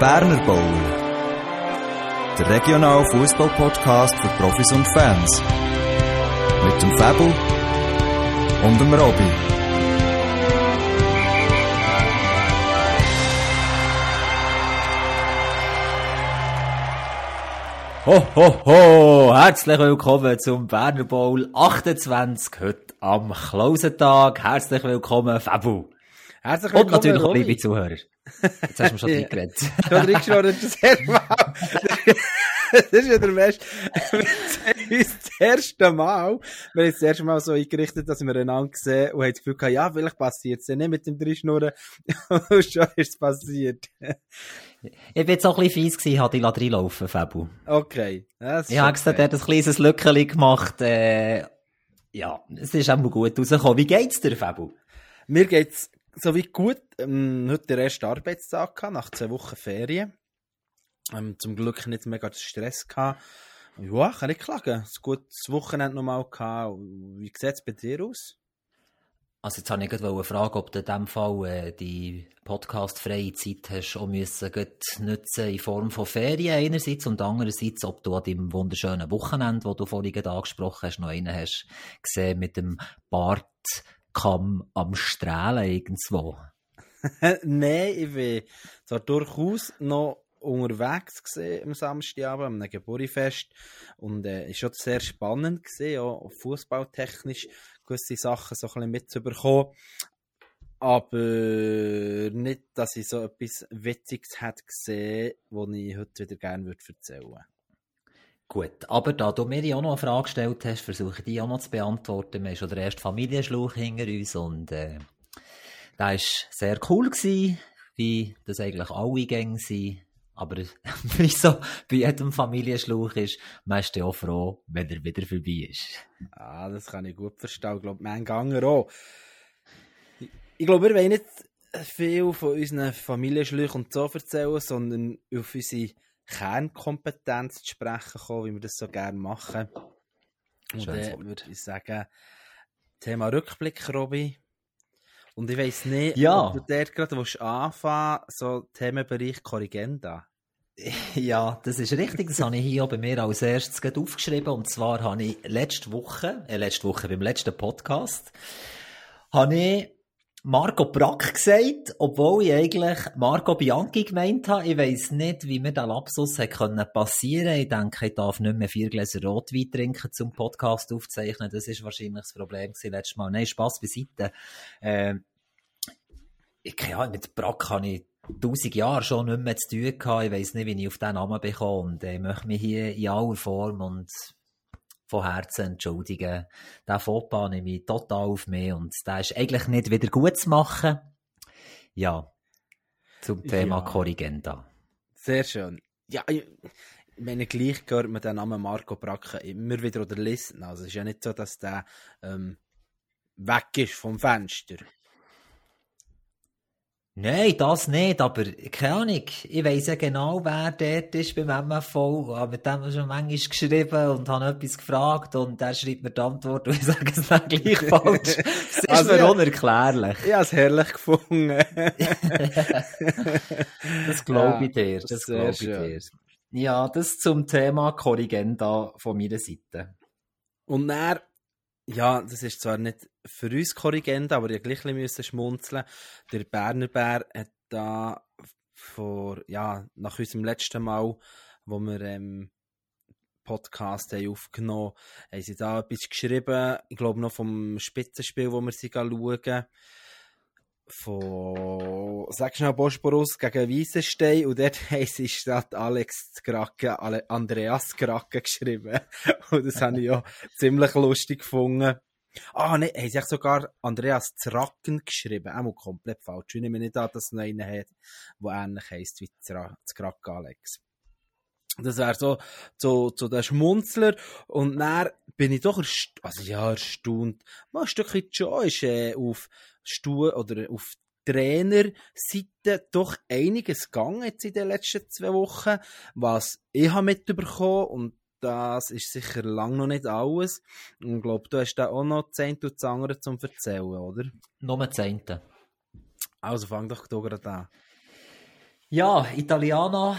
Berner Bowl. Der regionale Fußball-Podcast für Profis und Fans. Mit dem Fabel und dem Robby. Ho, ho, ho! Herzlich willkommen zum Berner Bowl 28, heute am Klausentag. Herzlich willkommen, Fabu. Herzlich Und natürlich Robby. liebe Zuhörer. Jetzt hast du mir schon Ja. reingeredet. Schon reingeschaut, das erste Mal. Das ist wieder Mensch. Wir sehen uns das erste Mal. Wir haben das erste Mal so eingerichtet, dass wir einander sehen und haben das Gefühl gehabt, ja, vielleicht passiert es ja nicht mit dem Dreischnurren. Und schon ist es passiert. Ich bin jetzt auch ein bisschen fies gewesen, hatte ich reinlaufen, Fabu. Okay. Das ist Ich habe okay. dort ein kleines Lückchen gemacht, äh, ja, es ist auch gut rausgekommen. Wie geht's dir, Fabu? Mir geht's so wie gut. Ähm, heute der erste Arbeitstag gehabt, nach zwei Wochen Ferien. Ähm, zum Glück nicht mega Stress gehabt. Ja, kann ich klagen. Ein gutes Wochenende nochmal gehabt. Wie sieht's bei dir aus? Also jetzt wollte ich gerade fragen, ob du in diesem Fall äh, die podcastfreie Zeit hast auch müssen nutzen in Form von Ferien einerseits und andererseits, ob du an deinem wunderschönen Wochenende, wo du vorhin angesprochen hast, noch einen hast gesehen mit dem Bartkamm am Strahlen irgendwo. Nein, ich bin zwar durchaus noch unterwegs am Samstagabend, am einem Geburtstagsfest. Und äh, ist schon sehr spannend gesehen, auch fußballtechnisch gewisse Sachen so ein bisschen mitzubekommen. Aber nicht, dass ich so etwas Witziges hätte gesehen, was ich heute wieder gerne würde erzählen Gut, aber da du mir ja auch noch eine Frage gestellt hast, versuche ich die auch noch zu beantworten. Wir haben schon den ersten Familienschluch hinter uns und äh, der war sehr cool gewesen, wie das eigentlich alle Gänge sind. Aber wie so bei jedem Familienschluch ist, man ist ja auch froh, wenn er wieder vorbei ist. Ah, das kann ich gut verstehen. Ich glaube, mein Ganger auch. Ich, ich glaube, wir wollen nicht viel von unseren Familienschläuchen und so erzählen, sondern auf unsere Kernkompetenz zu sprechen kommen, wie wir das so gerne machen. Und dann würde ich sagen, Thema Rückblick, Robby. Und ich weiss nicht, Ja. ob du dort gerade willst anfangen so Themenbereich Korrigenda. Ja, das ist richtig. Das habe ich hier bei mir als erstes aufgeschrieben. Und zwar habe ich letzte Woche, äh, letzte Woche beim letzten Podcast, habe ich Marco Brack gesagt, obwohl ich eigentlich Marco Bianchi gemeint habe. Ich weiss nicht, wie mir der Lapsus hätte können passieren. Ich denke, ich darf nicht mehr vier Gläser Rotwein trinken zum Podcast aufzeichnen. Das ist wahrscheinlich das Problem gewesen letztes Mal. Nein, Spass beiseite. Ähm, ich keine mit Brack habe ich tausend Jahre schon nicht mehr zu tun gehabt. Ich weiss nicht, wie ich auf diesen Namen bekomme. Und äh, ich möchte mich hier in aller Form und von Herzen entschuldigen. Den Fauxpas nehme ich total auf mich und der ist eigentlich nicht wieder gut zu machen. Ja, zum Thema Ja. Korrigenda. Sehr schön. Ja, ich ich meine, gleich gehört man den Namen Marco Bracke immer wieder oder listen. Also es ist ja nicht so, dass der ähm, weg ist vom Fenster. Nein, das nicht, aber keine Ahnung. Ich weiss ja genau, wer dort ist beim MFV. Ich habe mit dem schon manchmal geschrieben und habe etwas gefragt und der schreibt mir die Antwort und ich sage es dann gleich falsch. Das ist Also, mir ja. unerklärlich. Ich habe es herrlich gefunden. Das glaube ich dir, das glaube ich dir. Ja, das zum Thema Korrigenda von meiner Seite. Und dann, ja, das ist zwar nicht für uns Korrigenda, aber ich gleich müssen schmunzeln. Der Berner Bär hat da vor, ja, nach unserem letzten Mal, wo wir ähm, Podcast haben aufgenommen haben, sie da etwas geschrieben. Ich glaube noch vom Spitzenspiel, wo wir sie schauen. Von, schnell, Bosporus gegen Wiesenstein. Und dort haben sie statt Alex Krake, Ale- Andreas Krake geschrieben. Und das habe ich ja ziemlich lustig gefunden. Ah, ne, haben sie sogar Andreas Zracken geschrieben. Auch komplett falsch. Ich nehme nicht an, dass es noch einen hat, der ähnlich heisst wie Zra- Zkrake Alex. Das wäre so, so, so der Schmunzler. Und dann bin ich doch erstaunt, also ja, erstaunt. Ein Stückchen schon ist äh, auf Stuhl oder auf Trainerseite doch einiges gegangen jetzt in den letzten zwei Wochen, was ich habe mitbekommen und das ist sicher lang noch nicht alles. Und ich glaube, du hast da auch noch zehn und andere zum Erzählen, oder? Nur eine. Also fang doch gerade an. Ja, Italiana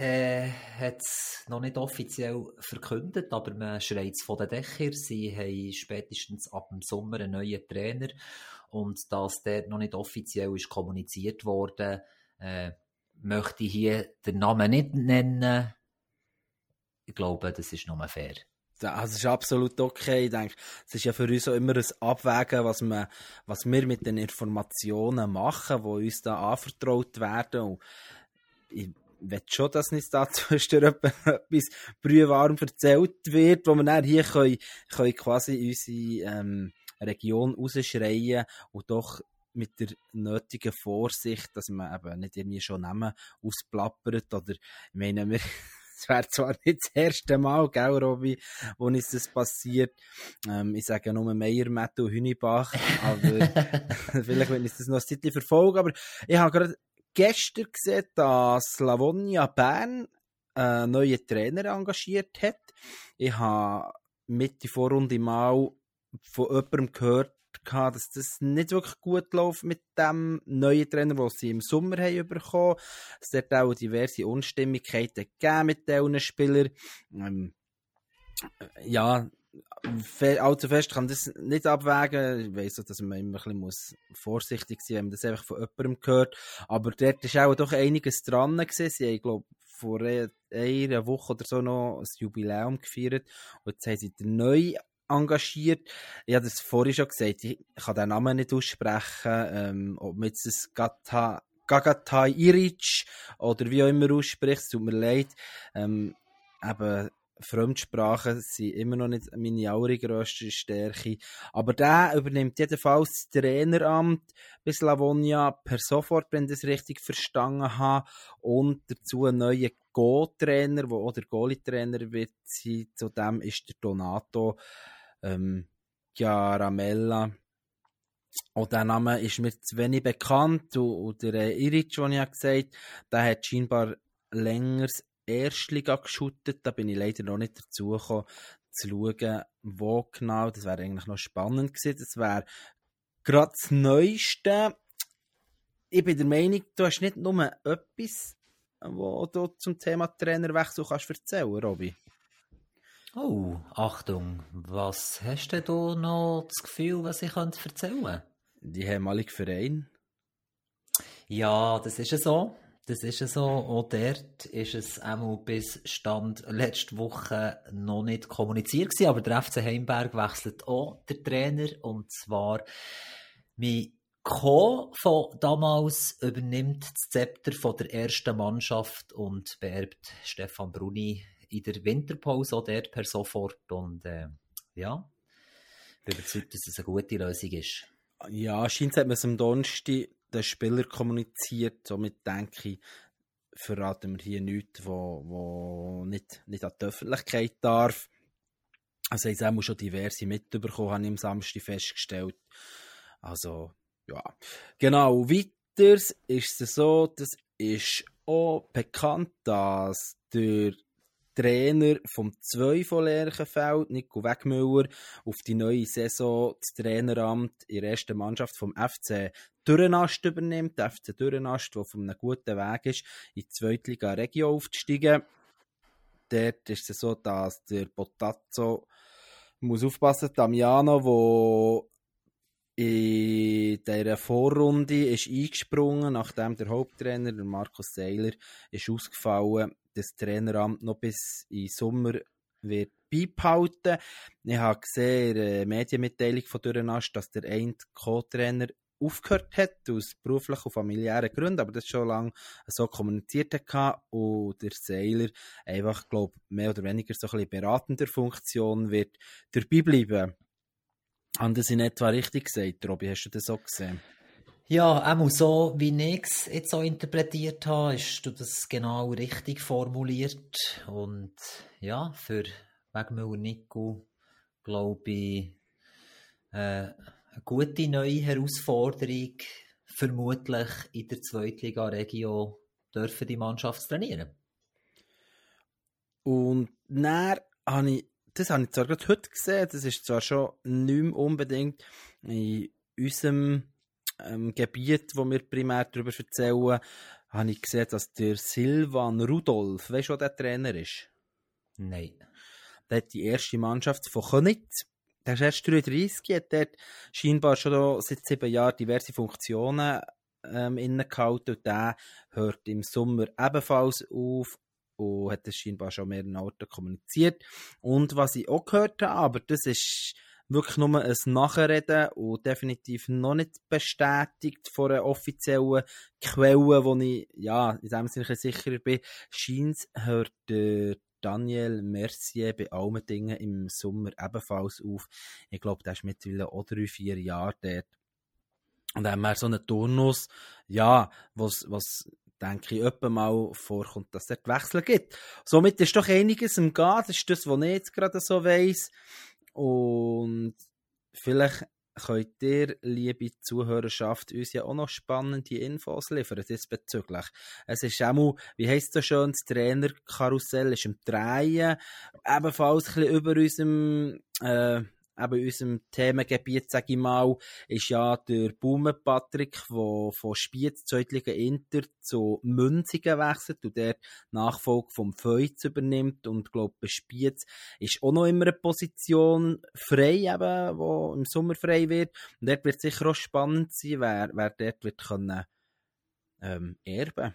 äh, hat es noch nicht offiziell verkündet, aber man schreit es von den Dächern. Sie haben spätestens ab dem Sommer einen neuen Trainer und dass der noch nicht offiziell ist kommuniziert worden, äh, möchte ich hier den Namen nicht nennen. Ich glaube, das ist nur fair. Das ist absolut okay. Ich denke, es ist ja für uns auch immer ein Abwägen, was, man, was wir mit den Informationen machen, die uns da anvertraut werden. Und ich will schon, dass uns da zwischen etwas brühwarm erzählt wird, wo wir dann hier können, können quasi unsere ähm, Region rausschreien und doch mit der nötigen Vorsicht, dass man eben nicht irgendwie schon Namen ausplappert oder, ich meine, wir, es wäre zwar nicht das erste Mal, gell, Robby, wo uns das passiert. Ähm, ich sage nur Meier, Metto, Hünibach, aber vielleicht wenn ich das noch ein Titel verfolgen, aber ich habe gerade gestern gesehen, dass Slavonia Bern einen neuen Trainer engagiert hat. Ich habe mit der Vorrunde mal von jemandem gehört, dass das nicht wirklich gut läuft mit dem neuen Trainer, den sie im Sommer haben bekommen. Es hat auch diverse Unstimmigkeiten gegeben mit diesen Spielern. Ähm, ja, allzu fest kann das nicht abwägen. Ich weiss auch, dass man immer ein bisschen vorsichtig sein muss, wenn man das einfach von jemandem hört. Aber dort war auch doch einiges dran. Gewesen. Sie haben, glaube vor einer Woche oder so noch ein Jubiläum gefeiert. Und jetzt haben sie den neu engagiert. Ich habe das vorhin schon gesagt, ich kann den Namen nicht aussprechen, ähm, ob man jetzt das Gata, Gagatai Iric oder wie auch immer ausspricht, es tut mir leid. Ähm, eben, Fremdsprachen sind immer noch nicht meine allergrösste Stärke. Aber der übernimmt jedenfalls das Traineramt bei Slavonia per sofort, wenn ich das richtig verstanden habe. Und dazu einen neuen Go-Trainer, der auch der Goalie-Trainer wird sein. Zudem ist der Donato ähm, Chiaramella. Und der Name ist mir zu wenig bekannt. Und, der äh, Iric, den ich gesagt habe, der hat scheinbar längeres Erstliga geschuttet. Da bin ich leider noch nicht dazu gekommen, zu schauen, wo genau. Das wäre eigentlich noch spannend gewesen. Das wäre gerade das Neueste. Ich bin der Meinung, du hast nicht nur etwas, wo du zum Thema Trainerwechsel kannst erzählen, Robby. Oh, Achtung, was hast denn du noch das Gefühl, was ich erzählen könnte? Die ehemalige Verein. Ja, das ist ja so. Das ist ja so. Auch dort ist es einmal bis Stand letzte Woche noch nicht kommuniziert gewesen, aber der FC Heimberg wechselt auch der Trainer und zwar mein Co. von damals übernimmt das Zepter von der ersten Mannschaft und beerbt Stefan Bruni in der Winterpause auch dort per sofort und äh, ja, bin überzeugt, dass es eine gute Lösung ist. Ja, scheint hat man es am Donnerstag den Spieler kommuniziert, somit denke ich, verraten wir hier nichts, wo, wo nicht, nicht an die Öffentlichkeit darf. Also ich habe schon diverse mitbekommen, habe ich am Samstag festgestellt. Also, ja. Genau, weiter ist es so, das ist auch bekannt, dass der Trainer vom 2 von Lerchenfeld, Nico Wegmüller, auf die neue Saison das Traineramt in der ersten Mannschaft vom FC Dürrenast übernimmt. Der FC Dürrenast, der auf einem guten Weg ist, in die Zweitliga Regio aufzusteigen. Dort ist es so, dass der Potazzo muss aufpassen, Damiano, wo in dieser Vorrunde ist eingesprungen, nachdem der Haupttrainer, Markus Seiler, ist ausgefallen das Traineramt noch bis in Sommer wird beibehalten. Ich habe gesehen, in der Medienmitteilung von Dürrenast, dass der ein Co-Trainer aufgehört hat, aus beruflichen und familiären Gründen, aber das schon lange so kommuniziert hat und der Seiler einfach, glaube mehr oder weniger so ein bisschen beratender Funktion wird dabei bleiben. Haben das in etwa richtig gesagt, Robby? Hast du das so gesehen? Ja, einmal so, wie ich es jetzt so interpretiert habe, hast du das genau richtig formuliert. Und ja, für Wegmüller Nico glaube ich, äh, eine gute neue Herausforderung, vermutlich in der Zweitliga-Regio dürfen die Mannschaft trainieren. Und dann habe ich, das habe ich zwar gerade heute gesehen, das ist zwar schon nicht mehr unbedingt in unserem ähm, Gebiet, wo wir primär darüber erzählen. habe ich gesehen, dass der Silvan Rudolf, weißt du, der Trainer ist? Nein. Der hat die erste Mannschaft von Könitz. Der ist erst 33, hat dort scheinbar schon seit sieben Jahren diverse Funktionen ähm, innegehalten und der hört im Sommer ebenfalls auf und hat das scheinbar schon mehreren Orten kommuniziert. Und was ich auch gehört habe, aber das ist wirklich nur ein Nachreden und definitiv noch nicht bestätigt von einer offiziellen Quelle, wo ich ja in dem Sinne sicher bin, scheint hört der Daniel Mercier bei Almendingen im Sommer ebenfalls auf. Ich glaube, der ist mittlerweile auch drei, vier Jahre dort. Und dann haben wir so einen Turnus, ja, was, was denke ich, öppe mal vorkommt, dass es Wechsel gibt. Somit ist doch einiges im Gehen. Das ist das, was ich jetzt gerade so weiss. Und vielleicht könnt ihr, liebe Zuhörerschaft, uns ja auch noch spannende Infos liefern diesbezüglich. Es ist auch mal, wie heisst das schon, das Trainerkarussell ist im Drehen, ebenfalls ein bisschen über unserem äh, eben unserem Themengebiet, sage ich mal, ist ja der Baume Patrick, der von Spiez, Zeitliga Inter zu Münzigen wechselt und der Nachfolge vom Feuz übernimmt. Und glaube bei Spiez ist auch noch immer eine Position frei, eben, wo im Sommer frei wird. Und dort wird sicher auch spannend sein, wer, wer dort wird können ähm, erben.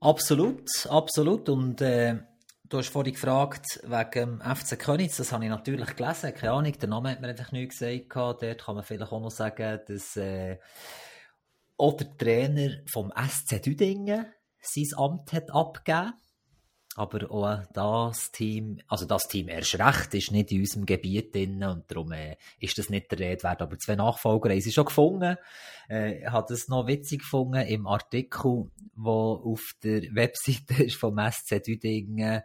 Absolut, absolut. Und äh Du hast vorhin gefragt wegen FC Königs, das habe ich natürlich gelesen, keine Ahnung, der Name hat mir einfach nicht gesagt, dort kann man vielleicht auch noch sagen, dass äh, auch der Trainer vom SC Düdingen sein Amt hat abgegeben. Aber auch das Team, also das Team erst recht, ist nicht in unserem Gebiet drin und darum äh, ist das nicht der Rede wert. Aber zwei Nachfolger haben sie schon gefunden. Äh, hat es noch witzig gefunden im Artikel, wo auf der Webseite ist vom SC Düdingen,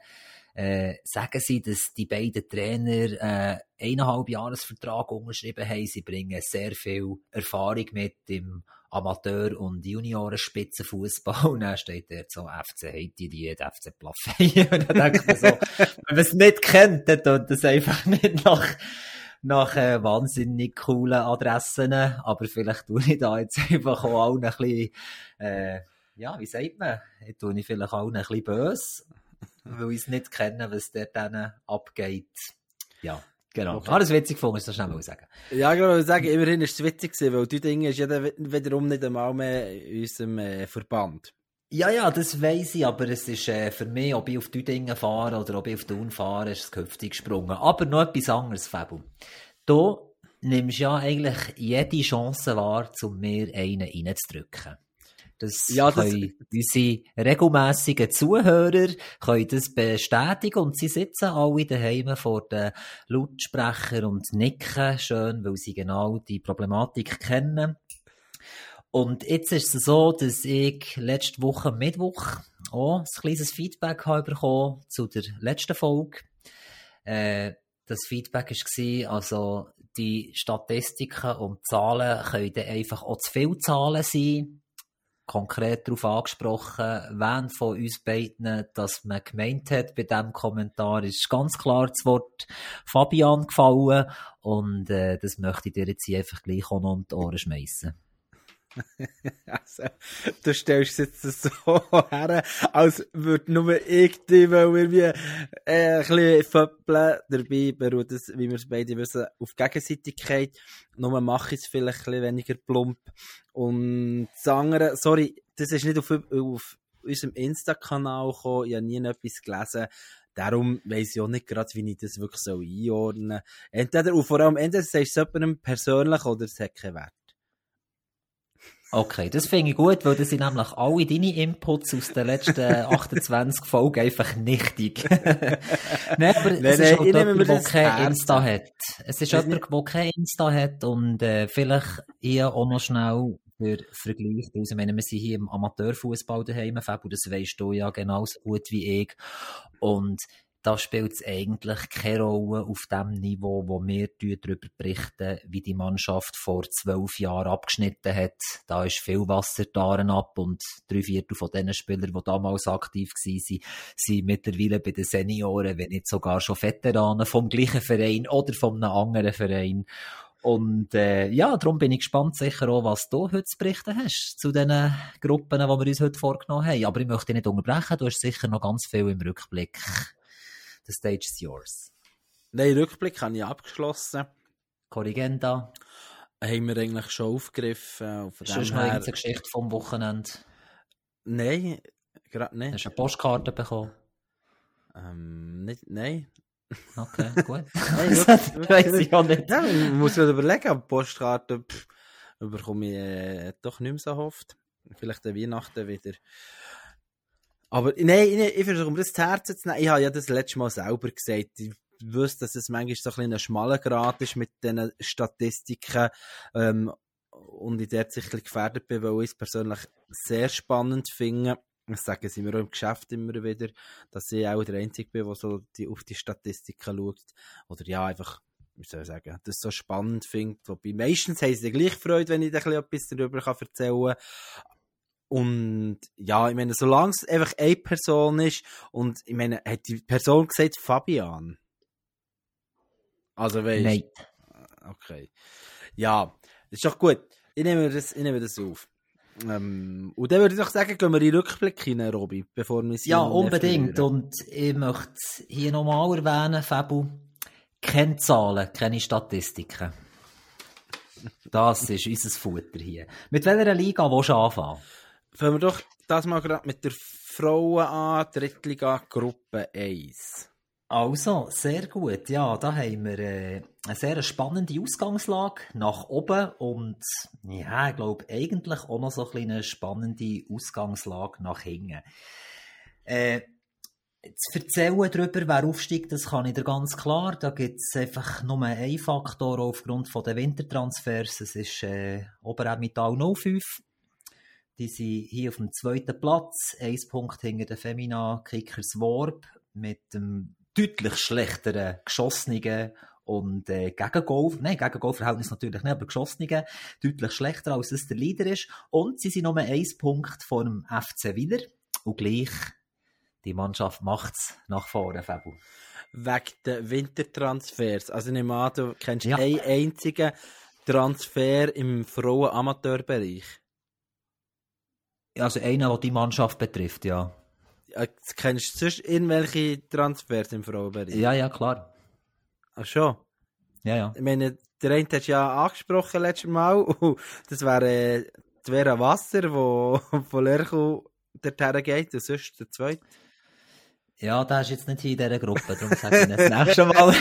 äh, sagen sie, dass die beiden Trainer äh, eineinhalb Jahresvertrag unterschrieben haben. Sie bringen sehr viel Erfahrung mit im Amateur- und Junioren-Spitzenfußball. Und dann steht der so FC Haiti, die FC Plafay. und dann denkt man so, wenn man es nicht kennt, dann tut das einfach nicht nach, nach äh, wahnsinnig coolen Adressen. Aber vielleicht tue ich da jetzt einfach auch allen ein bisschen, äh, ja, wie sagt man, ich tue ich vielleicht auch ein bisschen böse weil ich es nicht kenne, was dort dann abgeht. Ja. Genau. Okay. Ah, das witzig gefunden, das schnell mal sagen. Ja, ich würde sagen, immerhin ist es witzig gewesen, weil die Dinge ist ja wiederum nicht einmal mehr in unserem äh, Verband. Ja, ja, das weiss ich, aber es ist äh, für mich, ob ich auf Düdingen fahre oder ob ich auf Thun fahre, ist es künftig gesprungen. Aber noch etwas anderes, Fabio. Du nimmst ja eigentlich jede Chance wahr, um mir einen reinzudrücken. Das, ja, das können unsere regelmässigen Zuhörer können das bestätigen und sie sitzen alle daheim vor den Lautsprecher und nicken schön, weil sie genau die Problematik kennen. Und jetzt ist es so, dass ich letzte Woche Mittwoch auch ein kleines Feedback habe bekommen zu der letzten Folge. Äh, das Feedback war, also die Statistiken und Zahlen können einfach auch zu viel Zahlen sein konkret darauf angesprochen, wen von uns beiden, dass man gemeint hat bei diesem Kommentar, ist ganz klar das Wort Fabian gefallen und äh, das möchte ich dir jetzt hier einfach gleich auch noch um die Ohren schmeißen. also, du stellst es jetzt so her, als würde nur ich dich irgendwie äh, ein bisschen föppeln. Dabei beruht es, wie wir es beide wissen, auf Gegenseitigkeit. Nur mache ich es vielleicht ein bisschen weniger plump. Und das andere, sorry, das ist nicht auf, auf unserem Insta-Kanal gekommen. Ich habe nie etwas gelesen. Darum weiss ich auch nicht gerade, wie ich das wirklich so einordnen soll. Entweder, und vor allem, entweder sagst du es jemandem persönlich oder es hat keinen Wert. Okay, das finde ich gut, weil das sind nämlich alle deine Inputs aus den letzten 28 Folgen einfach nichtig. Nein, aber nein, es ist nein, halt jemand, der kein Insta hat. Es ist jemand, der kein Insta hat und äh, vielleicht hier auch noch schnell für Vergleich. Also, ich meine, wir sind hier im Amateurfußball daheim, Fabio, das weisst du ja genauso gut wie ich. Und da spielt es eigentlich keine Rolle auf dem Niveau, wo wir darüber berichten, wie die Mannschaft vor zwölf Jahren abgeschnitten hat. Da ist viel Wasser daran ab und drei Viertel von den Spielern, die damals aktiv waren, sind mittlerweile bei den Senioren, wenn nicht sogar schon Veteranen vom gleichen Verein oder von einem anderen Verein. Und äh, ja, darum bin ich gespannt sicher auch, was du heute zu berichten hast zu den Gruppen, die wir uns heute vorgenommen haben. Aber ich möchte dich nicht unterbrechen, du hast sicher noch ganz viel im Rückblick. The stage is yours. Nein, Rückblick habe ich abgeschlossen. Korrigenda. Haben wir eigentlich schon aufgegriffen. Von Sonst noch irgendeine Geschichte vom Wochenende? Nein, gerade nicht. Hast du eine Postkarte bekommen? Ähm, nicht, nein. Okay, gut. Nein, das wirklich, weiss ich auch nicht. Ja, man muss mir überlegen, aber Postkarte pff, bekomme ich äh, doch nicht mehr so oft. Vielleicht an Weihnachten wieder. Aber nein, ich, versuche mir das zu Herzen zu nehmen. Ich habe ja das letzte Mal selber gesagt. Ich wusste, dass es manchmal so ein, bisschen ein schmaler Grad ist mit diesen Statistiken. Ähm, und ich dort sicherlich gefährdet bin, weil ich es persönlich sehr spannend finde. Das sagen sie mir auch im Geschäft immer wieder, dass ich auch der Einzige bin, der so die, auf die Statistiken schaut. Oder ja, einfach, wie soll ich sagen, das so spannend findet. Wobei meistens haben sie gleich Freude, wenn ich da etwas darüber erzählen kann. Und ja, ich meine, solange es einfach eine Person ist, und ich meine, hat die Person gesagt Fabian? Also weißt Nein. Okay. Ja, ist doch gut. Ich nehme das, ich nehme das auf. Ähm, und dann würde ich doch sagen, gehen wir in den Rückblick hinein, Robi, bevor wir sie Ja, unbedingt. Und ich möchte hier nochmal erwähnen, Fabu, keine Zahlen, keine Statistiken. Das ist unser Futter hier. Mit welcher Liga willst du anfangen? Fangen wir doch das mal gerade mit der Frauen an, Drittliga Gruppe 1. Also, sehr gut. Ja, da haben wir äh, eine sehr spannende Ausgangslage nach oben und ja, ich glaube eigentlich auch noch so ein eine spannende Ausgangslage nach hinten. Äh, zu erzählen darüber, wer aufsteigt, das kann ich dir ganz klar. Da gibt es einfach nur einen Faktor aufgrund der Wintertransfers. Es ist äh, Oberemmental 05. Die sind hier auf dem zweiten Platz. Ein Punkt hinter den Femina Kickers Warp mit dem deutlich schlechteren geschossenen und äh, Gegengol, nein, Gegengol-Verhältnis natürlich nicht, aber geschossenen, deutlich schlechter, als es der Leader ist. Und sie sind nur ein Punkt vor dem FC Wieler. Und gleich, die Mannschaft macht's nach vorne, Fabu. Wegen der Wintertransfers. Also ich nehme an, du kennst Ja. einen einzigen Transfer im Frauen-Amateurbereich. Also einer, der die Mannschaft betrifft, ja. Äh, Kennst du sonst irgendwelche Transfers im Frauenbereich? Ja, ja, klar. Ach schon? Ja, ja. Ich meine, der eine hast du ja angesprochen letztes Mal. Das wäre äh, die Vera Wasser, die von Lerchu dorthin geht. Und sonst der zweite. Ja, der ist jetzt nicht hier in dieser Gruppe, darum sage ich das nächste Mal.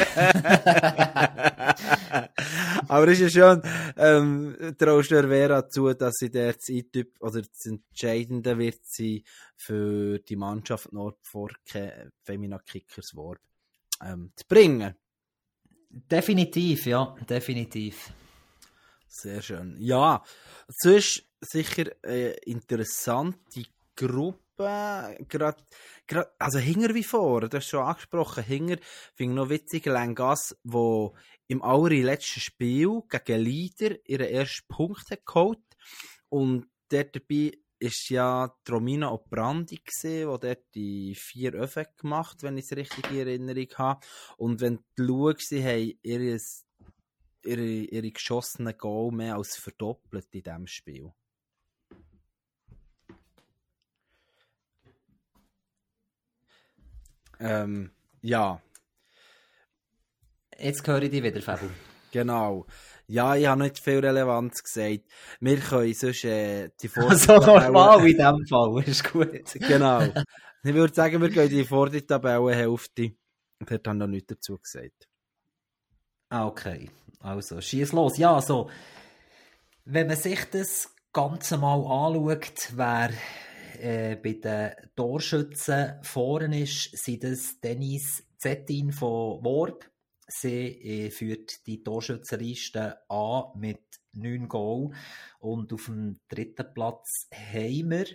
Aber es ist ja schon, ähm, traust du Vera zu, dass sie der das Eintyp oder das Entscheidende wird sie für die Mannschaft Nord vor Ke- Femina Kickers Warp ähm, zu bringen. definitiv, ja, definitiv. Sehr schön. Ja, sonst sicher äh, interessante Gruppe. Grad, grad, also Hinger wie vor, du hast schon angesprochen, Hinger finde ich noch witzig, Lengas, wo im allerletzten Spiel gegen Leader ihren ersten Punkt geholt. Und dort dabei ist ja die Romina Obrandi gesehen, die dort die vier Öfen gemacht, wenn ich es richtig in Erinnerung habe. Und wenn du schaust, sie haben ihre, ihre, ihre geschossenen Goal mehr als verdoppelt in diesem Spiel. Ähm, ja, Jetzt höre ich dich wieder, Fabu. genau. Ja, ich habe nicht viel Relevanz gesagt. Wir können sonst äh, die Also normal in dem Fall, ist gut. Genau. Ich würde sagen, wir gehen die vordere Tabellenhälfte. Dort haben noch nichts dazu gesagt. Ah, okay. Also, schieß los. Ja, also, wenn man sich das Ganze mal anschaut, wer äh, bei den Torschützen vorne ist, sind das Dennis Zettin von Worb. Sie äh, führt die Torschützenliste an mit 9 Goal. Und auf dem dritten Platz haben wir,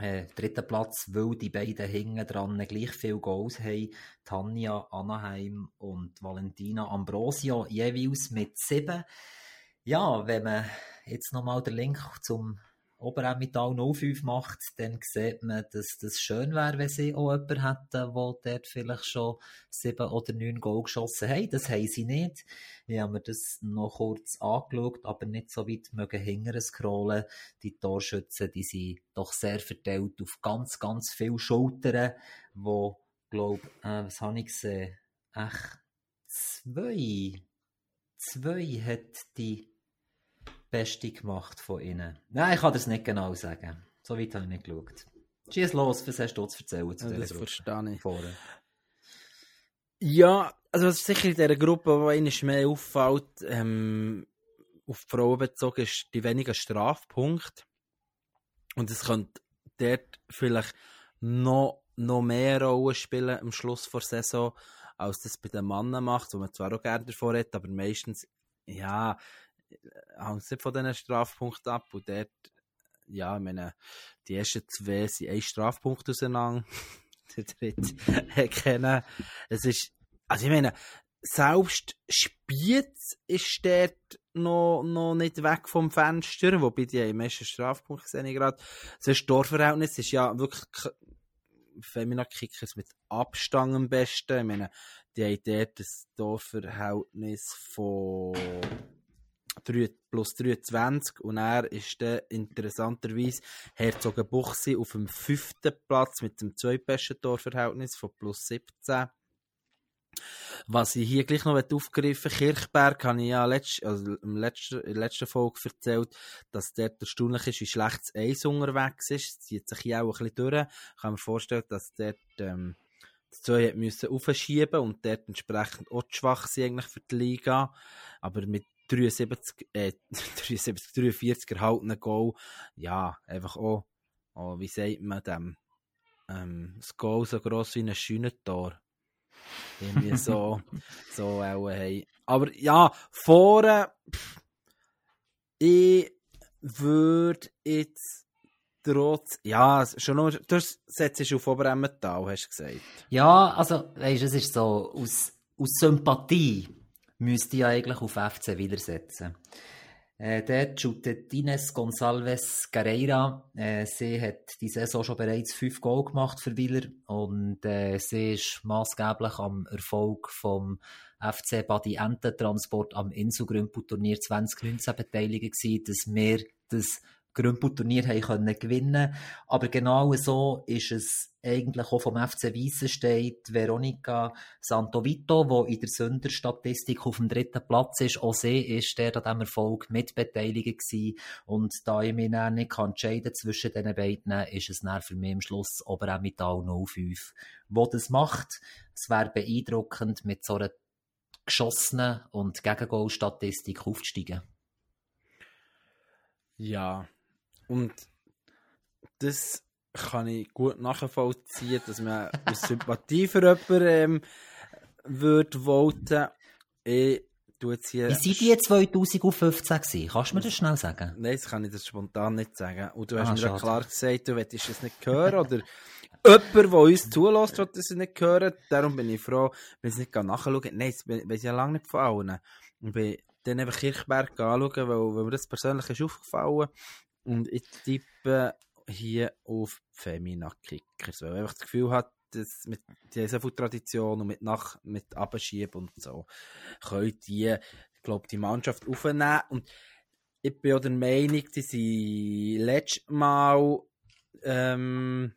äh, Platz, weil die beiden hinten dran gleich viele Goals haben, Tanja Anaheim und Valentina Ambrosio jeweils mit sieben. Ja, wenn man jetzt nochmal den Link zum Oberämmental 05 macht, dann sieht man, dass das schön wäre, wenn sie auch jemanden hätten, der dort vielleicht schon sieben oder neun Goal geschossen hat. Das haben sie nicht. Ich habe mir das noch kurz angeschaut, aber nicht so weit mögen hingern scrollen. Die Torschützen, die sind doch sehr verteilt auf ganz, ganz viele Schultern, wo, glaub, äh, was habe ich gesehen? Echt zwei. Zwei hat die Beste gemacht von ihnen. Nein, ich kann das nicht genau sagen. So weit habe ich nicht geschaut. Schieß los, was hast du zu erzählen? Zu Ja, das dieser Gruppe? verstehe ich. Vorne. Ja, also was sicher in dieser Gruppe, wo ihnen mehr auffällt, ähm, auf die Frauen bezogen, ist die wenigen Strafpunkte. Und es könnte dort vielleicht noch, noch mehr Rollen spielen am Schluss der Saison, als das bei den Männern macht, wo man zwar auch gerne davor hat, aber meistens, ja, hängt es nicht von diesen Strafpunkten ab. Und dort, ja, ich meine, die ersten zwei sind ein Strafpunkt auseinander. Der dritte kennen. Es ist, also ich meine, selbst Spiez ist dort noch, noch nicht weg vom Fenster, wobei die im ersten Strafpunkt gesehen ich gerade. Das Torverhältnis ist ja wirklich k- Femina Kickers mit Abstand am besten. Ich meine, die haben dort das Torverhältnis von 3 plus 23 und er ist dann interessanterweise Herzogenbuchsee auf dem fünften Platz mit dem zweitbesten Torverhältnis von plus 17. Was ich hier gleich noch aufgreifen Kirchberg habe ich ja letzt, also in der letzten Folge erzählt, dass dort erstaunlich ist, wie schlecht das Eis unterwegs ist. Es zieht sich hier auch ein bisschen durch. Ich kann mir vorstellen, dass dort ähm, die zwei müssen aufschieben und dort entsprechend auch schwach sind eigentlich für die Liga. Aber mit 73, äh, 73, 43 erhaltenen Goal, ja, einfach auch, oh, wie sagt man dem, ähm, das Goal so gross wie ein Scheunentor. Irgendwie so, so auch haben. Aber ja, vorne, pff, ich würde jetzt trotz, ja, schon nur, du setzt auf Oberemmental, hast du gesagt. Ja, also, weißt du, es ist so, aus, aus Sympathie müsste ich eigentlich auf FC widersetzen. Äh, dort shootet Ines Gonçalves Carreira. Äh, sie hat die Saison schon bereits fünf Goal gemacht für Wieler und äh, sie ist maßgeblich am Erfolg vom FC Badi Ente Transport am Inselgrümpel-Turnier 2019 beteiligt gewesen, dass wir das Grümpel-Turnier können gewinnen. Aber genau so ist es eigentlich auch vom FC Weissenstedt Veronika Santovito, wo in der Sünderstatistik auf dem dritten Platz ist. Auch sie ist der an diesem Erfolg mitbeteiligt gewesen. Und da ich mich dann nicht kann entscheiden zwischen diesen beiden, ist es dann für mich am Schluss Oberemmental 05, wo das macht. Es wäre beeindruckend, mit so einer geschossenen und Gegengol-Statistik aufzusteigen. Ja, und das kann ich gut nachvollziehen, dass man aus Sympathie für jemanden ähm, würde voten. Ich tue jetzt hier... Wie sind die 2015 gewesen? Kannst du mir das schnell sagen? Nein, das kann ich das spontan nicht sagen. Und du hast Ah, mir schade. klar gesagt, du willst es nicht hören. Oder jemand, der uns zulässt, will das nicht hören. Darum bin ich froh, wenn ich es nicht nachschauen. Nein, das we- weiss ich ja lange nicht von allen. Ich bin dann einfach Kirchberg anschauen, weil, weil mir das persönlich ist aufgefallen. Und ich tippe hier auf Femina Kickers, weil ich einfach das Gefühl habe, dass mit, die haben so viel Tradition und mit nach, mit Abschieben und so, können die, glaube, die Mannschaft aufnehmen. Und ich bin auch der Meinung, die sind letztes Mal, ähm,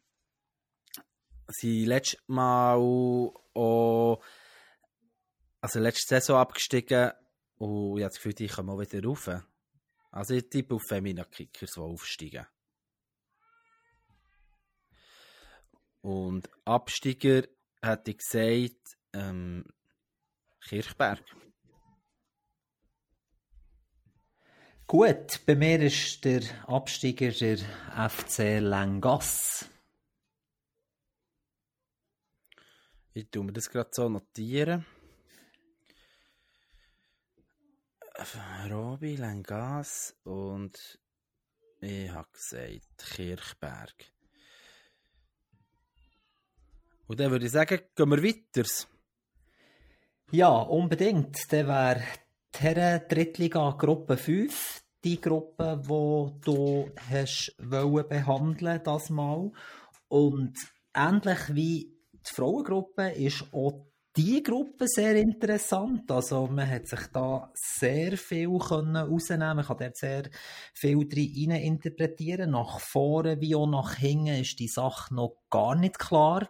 sie letztes Mal auch, also letzte Saison abgestiegen und ich habe das Gefühl, die kommen auch wieder rauf. Also ich tippe auf Femina Kickers, die aufsteigen. Und Absteiger hätte ich gesagt, ähm, Kirchberg. Gut, bei mir ist der Absteiger der FC Langas. Ich tue mir das gerade so notieren. Robi Lengas und ich habe gesagt Kirchberg. Und dann würde ich sagen, gehen wir weiter. Ja, unbedingt. Der wäre die Drittliga Gruppe 5. die Gruppe, die du hast wollen behandeln das Mal. Und ähnlich wie die Frauengruppe ist auch die Gruppe sehr interessant. Also man hat sich da sehr viel können rausnehmen. Man kann dort sehr viel drin interpretieren. Nach vorne wie auch nach hinten ist die Sache noch gar nicht klar.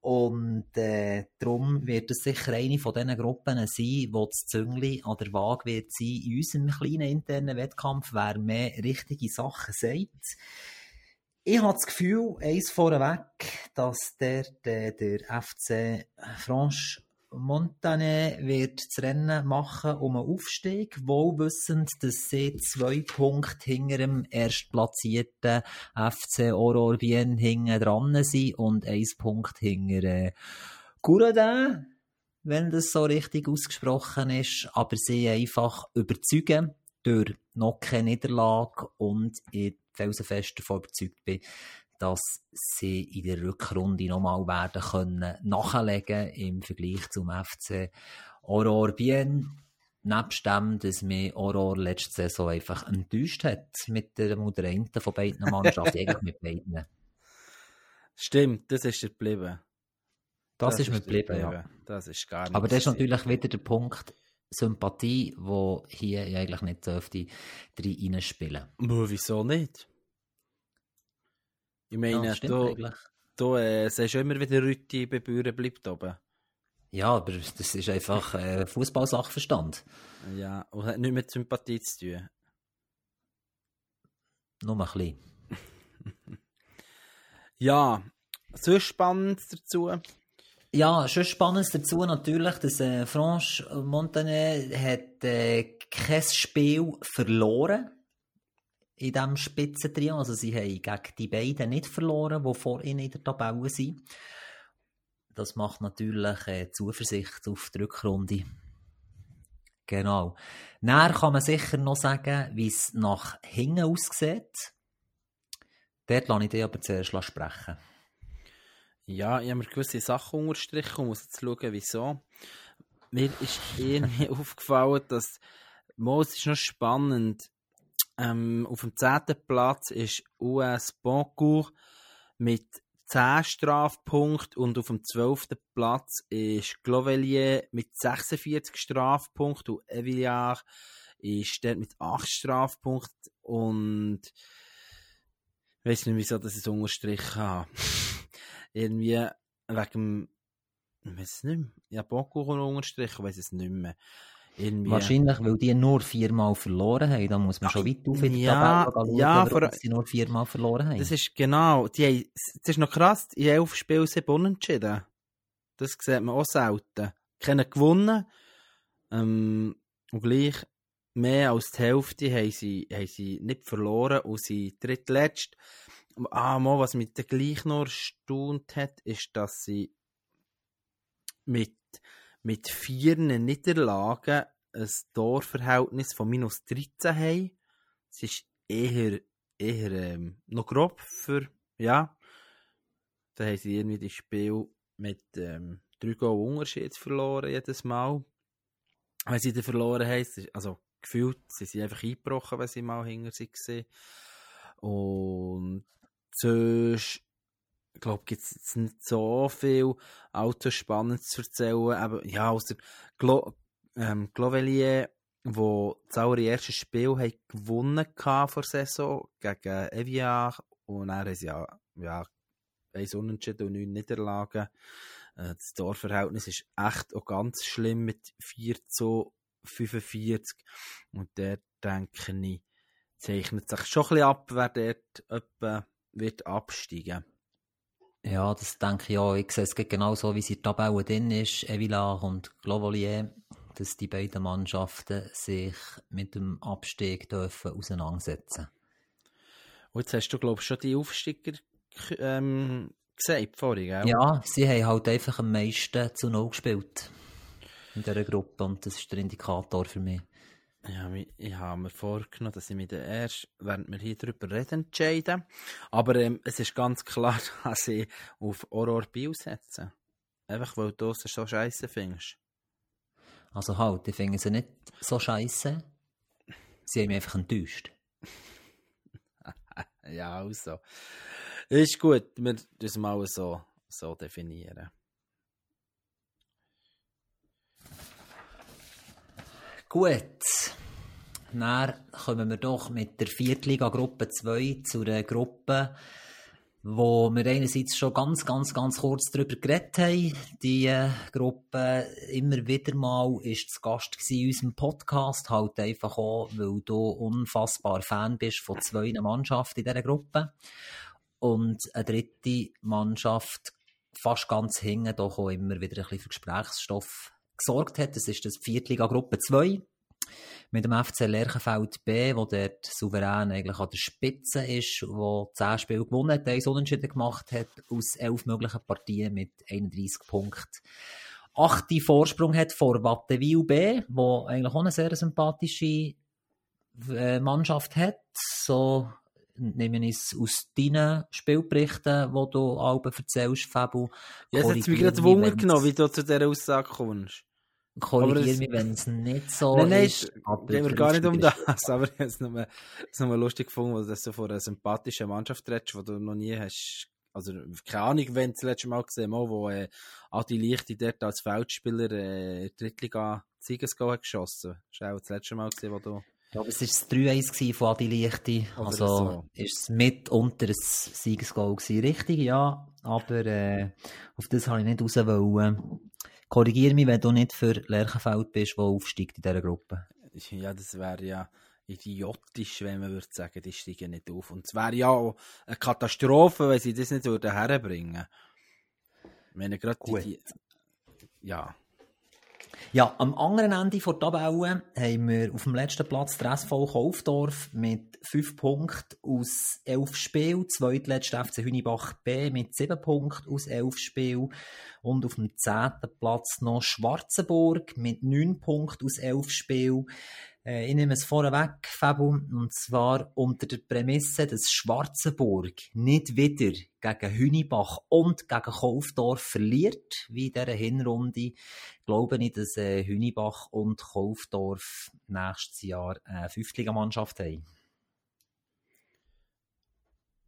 Und äh, darum wird es sicher eine von diesen Gruppen sein, wo das Züngli an der Waage wird sein in unserem kleinen internen Wettkampf, wer mehr richtige Sachen sagt. Ich habe das Gefühl, eins vorweg, dass der, der, der FC Franche Montagne wird das Rennen machen um einen Aufstieg, wohl wissend, dass sie zwei Punkte hinter dem erstplatzierten FC Aurore Bien hinten dran sind und ein Punkt hinter äh, Gouradin, wenn das so richtig ausgesprochen ist, aber sie einfach überzeugen durch noch keine Niederlage und ich felsenfest davon überzeugt bin, dass sie in der Rückrunde nochmal werden können nachlegen im Vergleich zum FC Aurore Bien. Nebst dem, dass mich Aurore letzte Saison einfach enttäuscht hat mit der Moderenten von beiden Mannschaften, eigentlich mit beiden. Stimmt, das ist geblieben. Das, das ist mir geblieben, ja. Das ist gar nicht Aber das ist natürlich wieder der Punkt Sympathie, wo hier eigentlich nicht dürfte reinspielen. Aber wieso nicht? Ich meine, ja, du, du äh, siehst immer wieder Rütti bei Büren bleibt oben. Ja, aber das ist einfach äh, Fußballsachverstand. Ja, und hat nichts mit Sympathie zu tun. Nur ein bisschen. ja, so spannend dazu. Ja, schon spannend dazu natürlich, dass äh, Franche Montagne hat äh, kein Spiel verloren in diesem Spitzentrio. Also sie haben gegen die beiden nicht verloren, die vor ihnen in der Tabelle sind. Das macht natürlich äh, Zuversicht auf die Rückrunde. Genau. Näher kann man sicher noch sagen, wie es nach hinten aussieht. Dort lasse ich dich aber zuerst sprechen. Ja, ich habe mir gewisse Sachen unterstrichen und muss jetzt schauen, wieso. Mir ist irgendwie aufgefallen, dass Moos ist noch spannend ähm, auf dem zehnten Platz ist US Boncourt mit 10 Strafpunkten und auf dem zwölften Platz ist Glovelier mit 46 Strafpunkten und Evillard ist dort mit 8 Strafpunkten und ich weiß nicht, wieso das ich es unterstrichen habe. Irgendwie wegen dem, ich weiß es nicht mehr. Ja, Boncourt unterstrichen, ich weiß es nicht mehr. Irgendwie. Wahrscheinlich, weil die nur viermal verloren haben. Da muss man schon weit auf in die ja, Tabelle schauen, ja, vor, sie nur viermal verloren haben. Das ist genau. Die haben, das ist noch krass, in elf Spielen sieben unentschieden. Das sieht man auch selten. Keiner gewonnen. Ähm, und gleich mehr als die Hälfte haben sie, haben sie nicht verloren und sie drittletzt. Ah, mal, was mich gleich noch erstaunt hat, ist, dass sie mit mit vier Niederlagen ein Torverhältnis von minus 13 haben. Es ist eher, eher ähm, noch grob für, ja. Da haben sie irgendwie das Spiel mit ähm, drei Goal Unterschied verloren jedes Mal. Wenn sie dann verloren haben, also gefühlt, sie sind einfach eingebrochen, wenn sie mal hinter sich waren. Und sonst ich glaube, es jetzt nicht so viel allzu spannend zu erzählen. Aber ja, außer Glo ähm, Glovelier, wo das allererste Spiel hat gewonnen vor der Saison gegen Eviar und er ist ja, ja eins Unentschieden und neun Niederlagen. Äh, das Torverhältnis ist echt auch ganz schlimm mit 4 zu 45. Und der denke ich, zeichnet sich schon ein bisschen ab, wer dort etwa wird absteigen. Ja, das denke ich auch. Ich sehe es genau so, wie sie in der Tabelle drin ist, Evila und Glovolier, dass die beiden Mannschaften sich mit dem Abstieg dürfen auseinandersetzen Und jetzt hast du, glaube ich, schon die Aufsteiger ähm, gesagt vorhin, gell? Ja, sie haben halt einfach am meisten zu Null gespielt in dieser Gruppe und das ist der Indikator für mich. Ja, ich habe mir vorgenommen, dass ich mich erst, während wir hier drüber reden, entscheide. Aber ähm, es ist ganz klar, dass ich auf Aurora Bio setze. Einfach, weil du es so scheiße findest. Also halt, ich finde sie nicht so scheiße. Sie haben mich einfach enttäuscht. ja, also. Ist gut, wir das mal so, so definieren. Gut. Dann kommen wir doch mit der Viertliga Gruppe 2 zu einer Gruppe, wo wir einerseits schon ganz, ganz, ganz kurz darüber geredet haben. Die äh, Gruppe immer wieder mal ist zu Gast in unserem Podcast, halt einfach auch, weil du unfassbar Fan bist von zwei Mannschaften in dieser Gruppe. Und eine dritte Mannschaft fast ganz hinten doch auch immer wieder ein bisschen für Gesprächsstoff gesorgt hat. Das ist das Viertliga Gruppe 2 mit dem FC Lerchenfeld B, wo dort souverän eigentlich an der Spitze ist, wo 10 Spiele gewonnen hat, eins unentschieden gemacht hat, aus 11 möglichen Partien mit 31 Punkten. Achte Vorsprung hat vor Wattenwil B, wo eigentlich auch eine sehr sympathische äh, Mannschaft hat, so nehme ich es aus deinen Spielberichten, die du Alben erzählst, Fabu. Ja, es hat mich gerade Wunder genommen, wie du zu dieser Aussage kommst. Korrigiere mich, wenn es nicht so nein, nein, ist. Nein, gehen wir gar nicht um das, aber ich habe es nur, nur lustig gefunden, weil du so von einer sympathischen Mannschaft redest, die du noch nie hast, also keine Ahnung, wenn du das letzte Mal gesehen hast, wo äh, Adi Lichti dort als Feldspieler äh, Drittliga Siegesgoal hat geschossen. Das war auch das letzte Mal gesehen, wo du... Ich glaube, es war das 3-1 von Adi Lichti. Oder Also so. ist es mit unter ein Siegesgoal gewesen. Richtig, ja. Aber äh, auf das habe ich nicht raus wollen. Korrigiere mich, wenn du nicht für Lerchenfeld bist, der aufsteigt in dieser Gruppe. Ja, das wäre ja idiotisch, wenn man würde sagen, die steigen nicht auf. Und es wäre ja auch eine Katastrophe, wenn sie das nicht würden herbringen. Ich meine, gerade die... Ja. Ja, am anderen Ende der Tabelle haben wir auf dem letzten Platz der SV Kaufdorf mit 5 Punkten aus 11 Spielen, zweitletzter FC Hünibach B mit 7 Punkten aus 11 Spielen und auf dem 10. Platz noch Schwarzenburg mit 9 Punkten aus 11 Spielen. Äh, ich nehme es vorweg, Fabu, und zwar unter der Prämisse, dass Schwarzenburg nicht wieder gegen Hünibach und gegen Kaufdorf verliert, wie in dieser Hinrunde. Glaube ich, dass äh, Hünibach und Kaufdorf nächstes Jahr eine Fünftligamannschaft haben.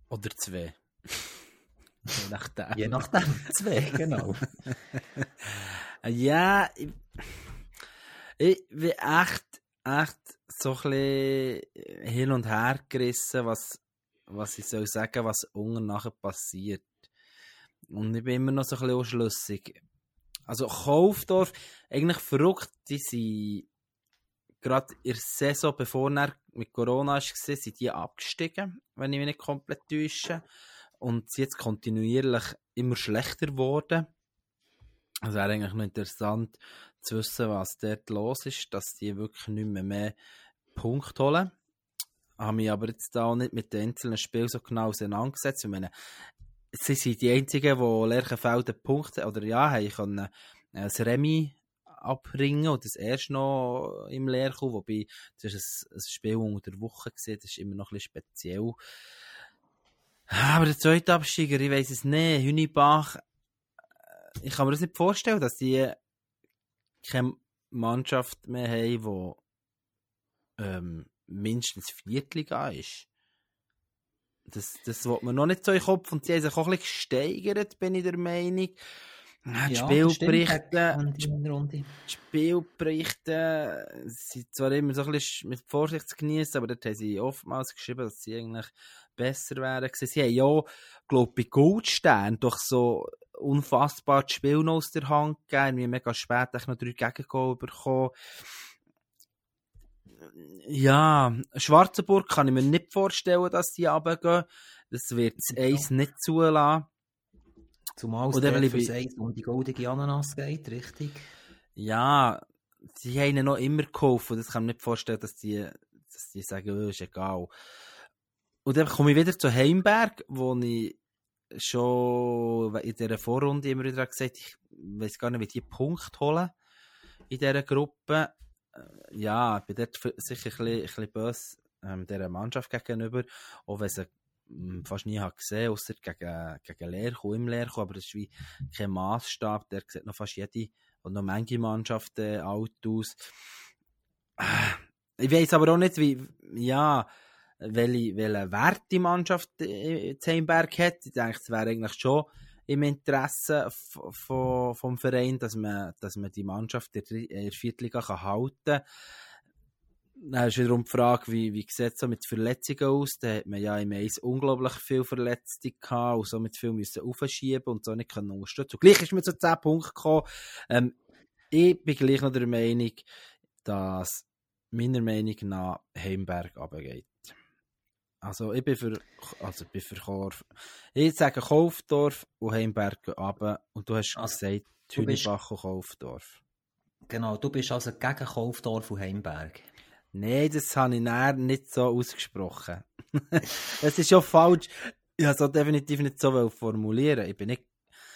Oder zwei. Je nachdem. Je nachdem, zwei, genau. Ja, ich, ich bin echt, echt so ein bisschen hin und her gerissen, was, was ich soll sagen, was unten nachher passiert. Und ich bin immer noch so ein bisschen unschlüssig. Also Kaufdorf, eigentlich verrückt, die sind gerade in der Saison, bevor er mit Corona war, sind die abgestiegen, wenn ich mich nicht komplett täusche. Und sind jetzt kontinuierlich immer schlechter geworden. Es wäre eigentlich noch interessant zu wissen, was dort los ist, dass die wirklich nicht mehr mehr Punkte holen. Habe mich aber jetzt auch nicht mit den einzelnen Spielen so genau auseinandergesetzt. Ich meine, sie sind die einzigen, die Lerchenfelden Punkte, oder ja, haben können äh, das Remi abringen und das erst noch im Lehrkuh, wobei das ist ein, ein Spiel unter der Woche gesehen, das ist immer noch ein bisschen speziell. Aber der zweite Absteiger, ich weiß es nicht, Hünibach, äh, ich kann mir das nicht vorstellen, dass die keine Mannschaft mehr haben, die ähm, mindestens Viertliga ist. Das, das will man noch nicht so in den Kopf und sie haben sich auch ein bisschen gesteigert, bin ich der Meinung. Ja, die Spielberichte, die Spielberichte sind zwar immer so ein bisschen mit Vorsicht zu genießen, aber dort haben sie oftmals geschrieben, dass sie eigentlich besser wären. Sie haben ja, glaube ich, bei Goldstern doch so unfassbar das Spiel noch aus der Hand gegeben. Wir haben mega spät noch drei Gegengol bekommen. Ja, Schwarzenburg kann ich mir nicht vorstellen, dass die runtergehen. Das wird das Eis nicht zulassen. Zumal es Oder ich das Eis um die goldige Ananas geht, richtig? Ja, sie haben ihnen noch immer geholfen. Das kann ich mir nicht vorstellen, dass die, dass die sagen, oh, ist egal. Und dann komme ich wieder zu Heimberg, wo ich schon in dieser Vorrunde immer wieder gesagt ich weiß gar nicht, wie die Punkte holen in dieser Gruppe. Äh, Ja, ich bin dort sicher ein bisschen, ein bisschen böse ähm, dieser Mannschaft gegenüber, auch wenn sie mm, fast nie habe gesehen, außer gegen, gegen Lehrkuh, im Lehrkuh, aber das ist wie kein Maßstab, der sieht noch fast jede und noch manche Mannschaften alt aus. Äh, ich weiß aber auch nicht, wie, ja, welche, welche Wert die Mannschaft äh, Heimberg hat. Ich denke, es wäre eigentlich schon im Interesse vom Verein, dass man, dass man die Mannschaft in der Viertliga kann halten kann. Dann ist wiederum die Frage, wie, wie sieht es so mit Verletzungen aus? Da hat man ja im Eis unglaublich viel Verletzte gehabt und somit viel müssen aufschieben und so nicht können unterstützen. Gleich ist man zu 10 Punkten gekommen. Ähm, ich bin gleich noch der Meinung, dass meiner Meinung nach Heimberg runtergeht. Also ich bin für, also ich bin für Korf. Ich sage Kaufdorf und Heimberg runter. Und du hast also, gesagt, Hünibach und Kaufdorf. Genau, du bist also gegen Kaufdorf und Heimberg. Nein, das habe ich nicht so ausgesprochen. Es ist schon falsch. Ich habe es definitiv nicht so formulieren. Ich bin nicht.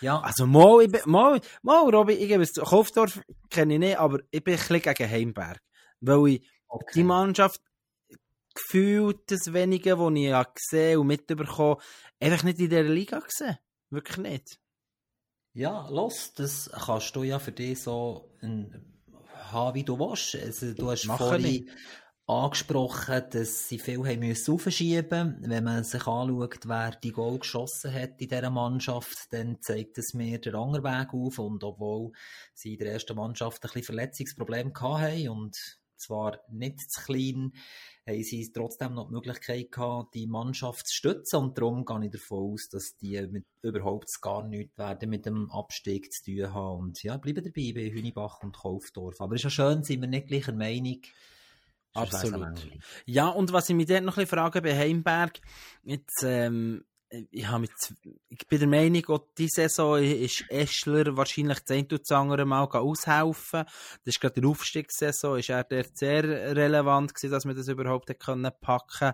Ja. Also, mal, ich bin, mal, mal, Robby, ich gebe es. Kaufdorf kenne ich nicht, aber ich bin ein bisschen gegen Heimberg. Weil ich okay. die Mannschaft gefühlt, das Wenige, das ich habe gesehen und mitbekommen einfach nicht in dieser Liga gesehen. Wirklich nicht. Ja, los, das kannst du ja für dich so ein, haben, wie du willst. Also, du hast Machen vorhin angesprochen, dass sie viel haben müssen aufschieben. Wenn man sich anschaut, wer die Goal geschossen hat in dieser Mannschaft, dann zeigt es mir den anderen Weg auf. Und obwohl sie in der ersten Mannschaft ein bisschen Verletzungsprobleme hatten und zwar nicht zu klein, haben sie trotzdem noch die Möglichkeit gehabt, die Mannschaft zu stützen und darum gehe ich davon aus, dass die mit, überhaupt gar nichts werden mit dem Abstieg zu tun haben und ja, bleiben dabei bei Hünibach und Kaufdorf. Aber es ist ja schön, sind wir nicht gleicher Meinung. Absolut. Ja, und was ich mich dort noch ein bisschen frage bei Heimberg, jetzt, ähm, ich, habe mit, ich bin der Meinung, auch diese Saison ist Eschler wahrscheinlich das ein oder andere Mal aushelfen. Das ist gerade die Aufstiegssaison, ist er dort sehr relevant gewesen, dass wir das überhaupt können packen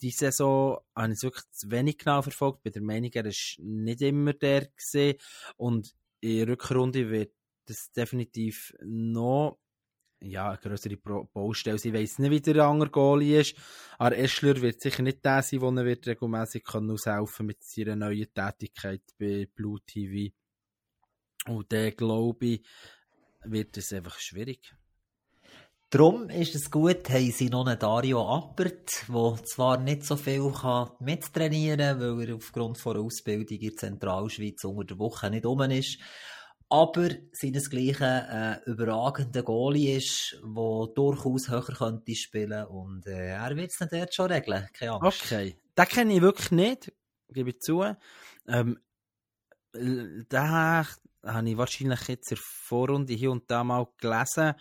Die Saison habe ich wirklich zu wenig genau verfolgt. Bin der Meinung, er ist nicht immer der gewesen. Und in der Rückrunde wird das definitiv noch ja, eine größere Baustelle. Ich weiss nicht, wie der andere Goalie ist. Aber Eschler wird sicher nicht der sein, der wird regelmäßig aushelfen mit seiner neuen Tätigkeit bei Blue TV. Und der glaube ich, wird es einfach schwierig. Darum ist es gut, haben sie noch einen Dario Appert, der zwar nicht so viel kann mittrainieren kann, weil er aufgrund von Ausbildung in Zentralschweiz unter der Woche nicht um ist aber seinesgleichen äh, überragender Goalie ist, der durchaus höher könnte spielen und äh, er wird es dann dort schon regeln, keine Angst. Okay, den kenne ich wirklich nicht, gebe ich zu. Ähm, den habe ich wahrscheinlich jetzt in der Vorrunde hier und da mal gelesen.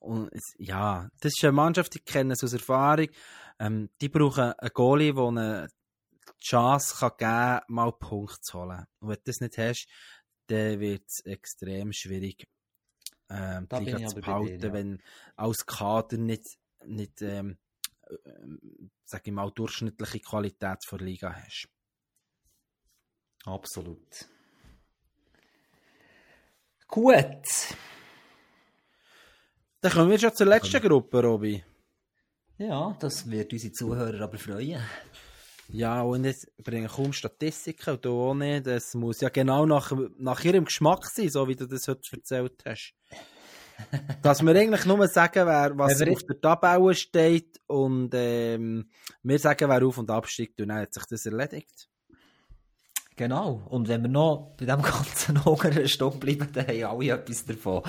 Und ja, das ist eine Mannschaft, die kennen es aus Erfahrung. Ähm, die brauchen einen Goalie, der eine Chance kann geben kann, mal Punkte zu holen. Und wenn du das nicht hast, dann wird es extrem schwierig, ähm, die Liga zu behalten, dir, ja. wenn als Kader nicht, nicht ähm, äh, sag ich mal, durchschnittliche Qualität vor Liga hast. Absolut. Gut. Dann kommen wir schon zur letzten Gruppe, Robi. Ja, das wird unsere Zuhörer aber freuen. Ja, und jetzt bringen kaum Statistiken und du auch nicht. Das muss ja genau nach, nach ihrem Geschmack sein, so wie du das heute erzählt hast. Dass wir eigentlich nur sagen, wer, was auf der Tabelle steht und ähm, wir sagen, wer auf und absteigt und dann hat sich das erledigt. Genau. Und wenn wir noch bei dem ganzen unteren Stopp bleiben, dann haben alle etwas davon.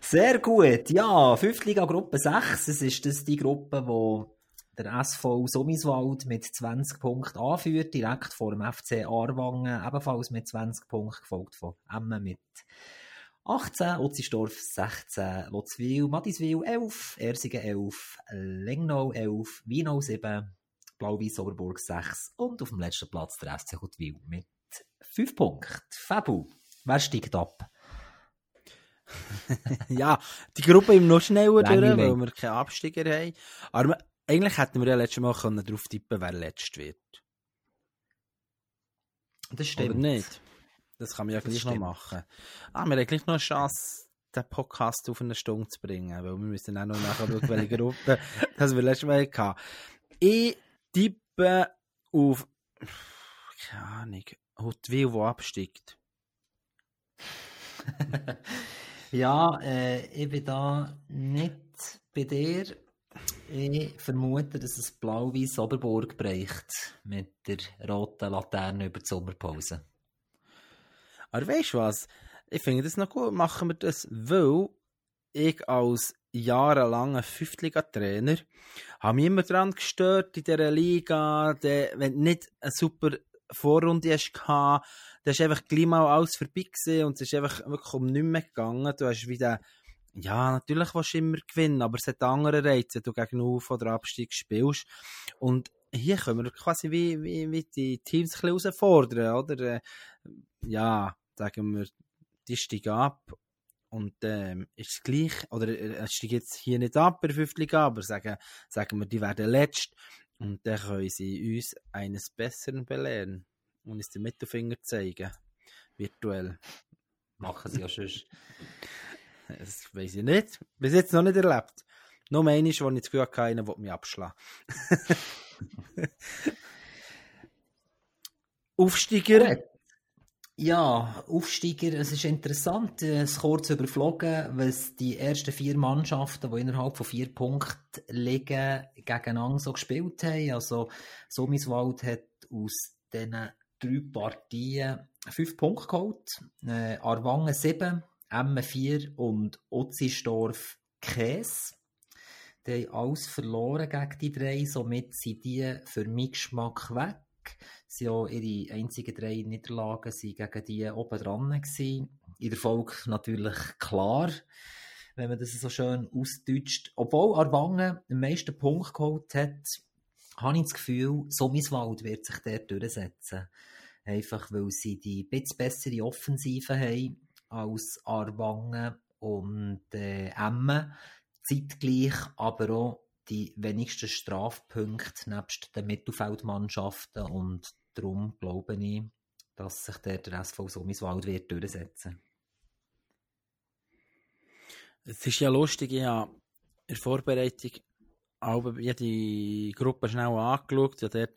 Sehr gut. Ja, Fünftliga Gruppe 6. Es ist das die Gruppe, die der SV Somiswald mit 20 Punkten anführt, direkt vor dem FC Arwangen, ebenfalls mit 20 Punkten, gefolgt von Emmen mit 18, Utzistorf 16, Lotzwil, Madiswil 11, Ersingen 11, Lengnau 11, Wienau 7, Blau-Weiß Oberburg 6 und auf dem letzten Platz der SC Huttwil mit 5 Punkten. Fabu, wer steigt ab? ja, die Gruppe im noch schneller durch, weil wir keine Absteiger haben. Aber eigentlich hätten wir ja letztes Mal können darauf tippen, wer letzt wird. Das stimmt. Oder nicht? Das kann man ja das gleich stimmt. noch machen. Ah, wir haben gleich noch eine Chance, den Podcast auf eine Stunde zu bringen, weil wir müssen auch noch nachschauen, welche Gruppe das wir letztes Mal hatten. Ich tippe auf, keine Ahnung, Hotwil, der absteigt. ja, äh, ich bin da nicht bei dir Ich vermute, dass es blau-weiß Oberburg bricht mit der roten Laterne über die Sommerpause. Aber weißt du was? Ich finde das noch gut, machen wir das, weil ich als jahrelanger Fünftliga-Trainer habe mich immer daran gestört in dieser Liga, de, wenn du nicht eine super Vorrunde hast gehabt, dann ist einfach gleich mal alles vorbei und es ist einfach wirklich um nichts mehr gegangen. Du hast wieder, ja, natürlich willst du immer gewinnen, aber es hat andere Reize, wenn du gegen Auf- oder Abstieg spielst. Und hier können wir quasi wie, wie, wie die Teams ein bisschen herausfordern, oder? Äh, Ja, sagen wir, die steigen ab und ähm, ist es gleich, oder äh, es steigt jetzt hier nicht ab bei der 5. Liga, aber sagen, sagen wir, die werden letzt und dann können sie uns eines Besseren belehren und uns den Mittelfinger zeigen, virtuell. Machen sie ja schon. Das weiß ich nicht, bis jetzt noch nicht erlebt. Nur einmal, wo ich das Gefühl hatte, keiner will mich abschlagen. Aufsteiger, Ja, Aufsteiger, es ist interessant, äh, es kurz überflogen, was die ersten vier Mannschaften, die innerhalb von vier Punkten liegen, gegeneinander so gespielt haben. Also, Somiswald hat aus diesen drei Partien fünf Punkte geholt, äh, Arwangen sieben, Emmen vier und Otzisdorf Käse. Die haben alles verloren gegen die drei, somit sind die für meinen Geschmack weg. Sie auch ihre einzigen drei Niederlagen sind gegen die oben dran gewesen. In der Folge natürlich klar, wenn man das so schön ausdeutscht. Obwohl Arwangen den meisten Punkt geholt hat, habe ich das Gefühl, Somiswald wird sich dort durchsetzen. Einfach weil sie die bisschen bessere Offensive haben als Arwangen und äh, Emmen. Zeitgleich aber auch die wenigsten Strafpunkte nebst den Mittelfeldmannschaften und darum glaube ich, dass sich der, der SV Somiswald wird durchsetzen. Es ist ja lustig, ich habe in der Vorbereitung aber jede Gruppe schnell angeschaut, ja dort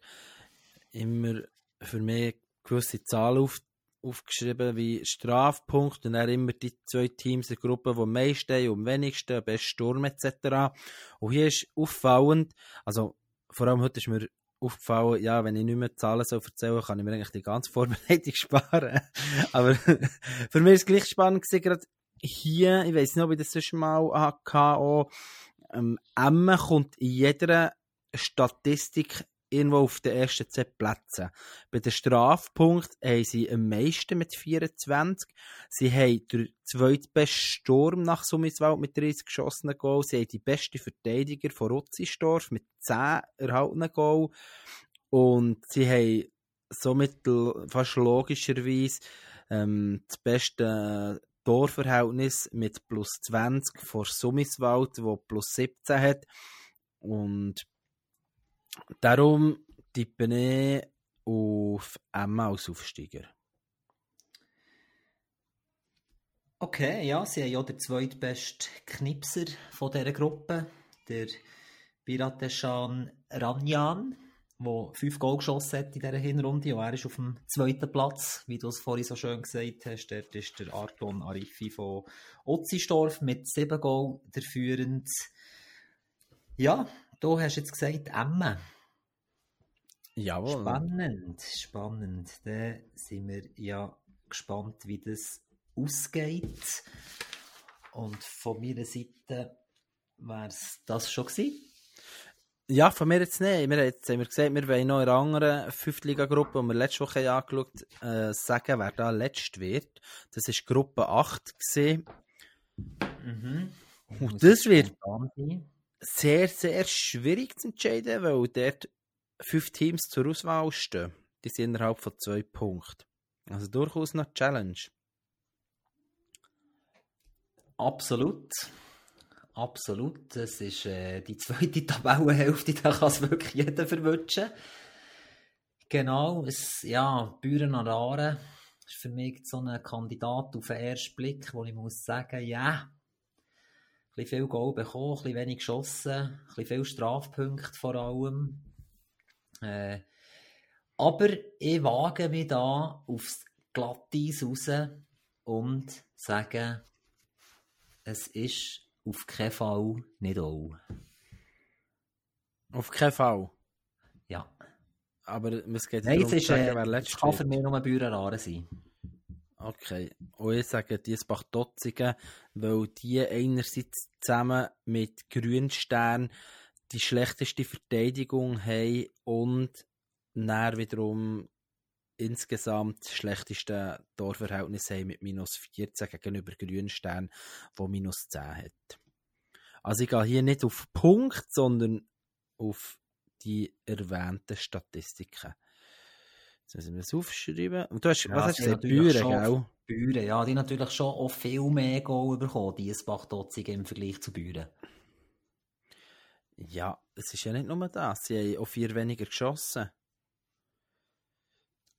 immer für mich gewisse Zahlen auf, aufgeschrieben, wie Strafpunkt und dann immer die zwei Teams der Gruppe, die am meisten am wenigsten, best Sturm etc. Und hier ist auffallend, also vor allem heute ist mir aufgefallen, ja, wenn ich nicht mehr Zahlen so erzählen kann ich mir eigentlich die ganze Vorbereitung sparen. Aber für mich ist es gleich spannend gewesen, gerade hier, ich weiß nicht, ob ich das sonst mal hatte, auch, ähm, Emmen kommt in jeder Statistik irgendwo auf den ersten 10 Plätzen. Bei den Strafpunkten haben sie am meisten mit 24. Sie haben den zweitbesten Sturm nach Summiswald mit 30 geschossenen Goals. Sie haben die beste Verteidiger von Rutzisdorf mit 10 erhaltenen Goals. Und sie haben somit fast logischerweise ähm, das beste Torverhältnis mit plus 20 vor Summiswald, wo plus 17 hat. Und darum tippe ich auf Emma als Aufsteiger. Okay, ja, sie haben ja den zweitbesten Knipser von dieser Gruppe, der Birateshan Ranjan, der fünf Goal geschossen hat in dieser Hinrunde und er ist auf dem zweiten Platz, wie du es vorhin so schön gesagt hast. Dort ist der Arton Arifi von Otzisdorf mit sieben Goal der führend. Ja, du hast jetzt gesagt Emmen. Jawohl. Spannend, spannend. Dann sind wir ja gespannt, wie das ausgeht. Und von meiner Seite wäre es das schon gewesen. Ja, von mir jetzt nicht. Wir haben jetzt haben wir gesagt, wir wollen noch in einer anderen Fünftliga-Gruppe, die wir letzte Woche angeschaut haben, äh, sagen, wer da letzt wird. Das war Gruppe 8. Gewesen. Mhm. Und das wird sein. Sehr, sehr schwierig zu entscheiden, weil dort fünf Teams zur Auswahl stehen. Die sind innerhalb von zwei Punkten. Also durchaus noch Challenge. Absolut. Absolut. Das ist äh, die zweite Tabellenhälfte, da kann es wirklich jeder verwünschen. Genau, es, ja, Büren an Aare ist für mich so ein Kandidat auf den ersten Blick, wo ich muss sagen, ja, ein bisschen viel Goal bekommen, ein bisschen wenig geschossen, ein bisschen viel Strafpunkte vor allem. Äh, aber ich wage mich da aufs Glatteis raus und sage, es ist auf keinen Fall nicht all. Auf keinen Fall. Ja. Aber es geht Nein, darum, es, ist, sagen, äh, wer es letztes kann für mich nur Bürenrare sein. Okay. Und ich sage Diesbach Dotzigen, weil die einerseits zusammen mit Grünstern die schlechteste Verteidigung haben und dann wiederum insgesamt das schlechteste Torverhältnis haben mit minus 14 gegenüber Grünstern, wo minus 10 hat. Also ich gehe hier nicht auf Punkt, sondern auf die erwähnten Statistiken. Jetzt müssen wir das aufschreiben. Und du hast, Ja, was hast du gesagt? Büren, gell? Büren, ja, die natürlich schon auch viel mehr Goal bekommen, Diesbach-Dotzig im Vergleich zu Büren. Ja, es ist ja nicht nur das. Sie haben auch vier weniger geschossen.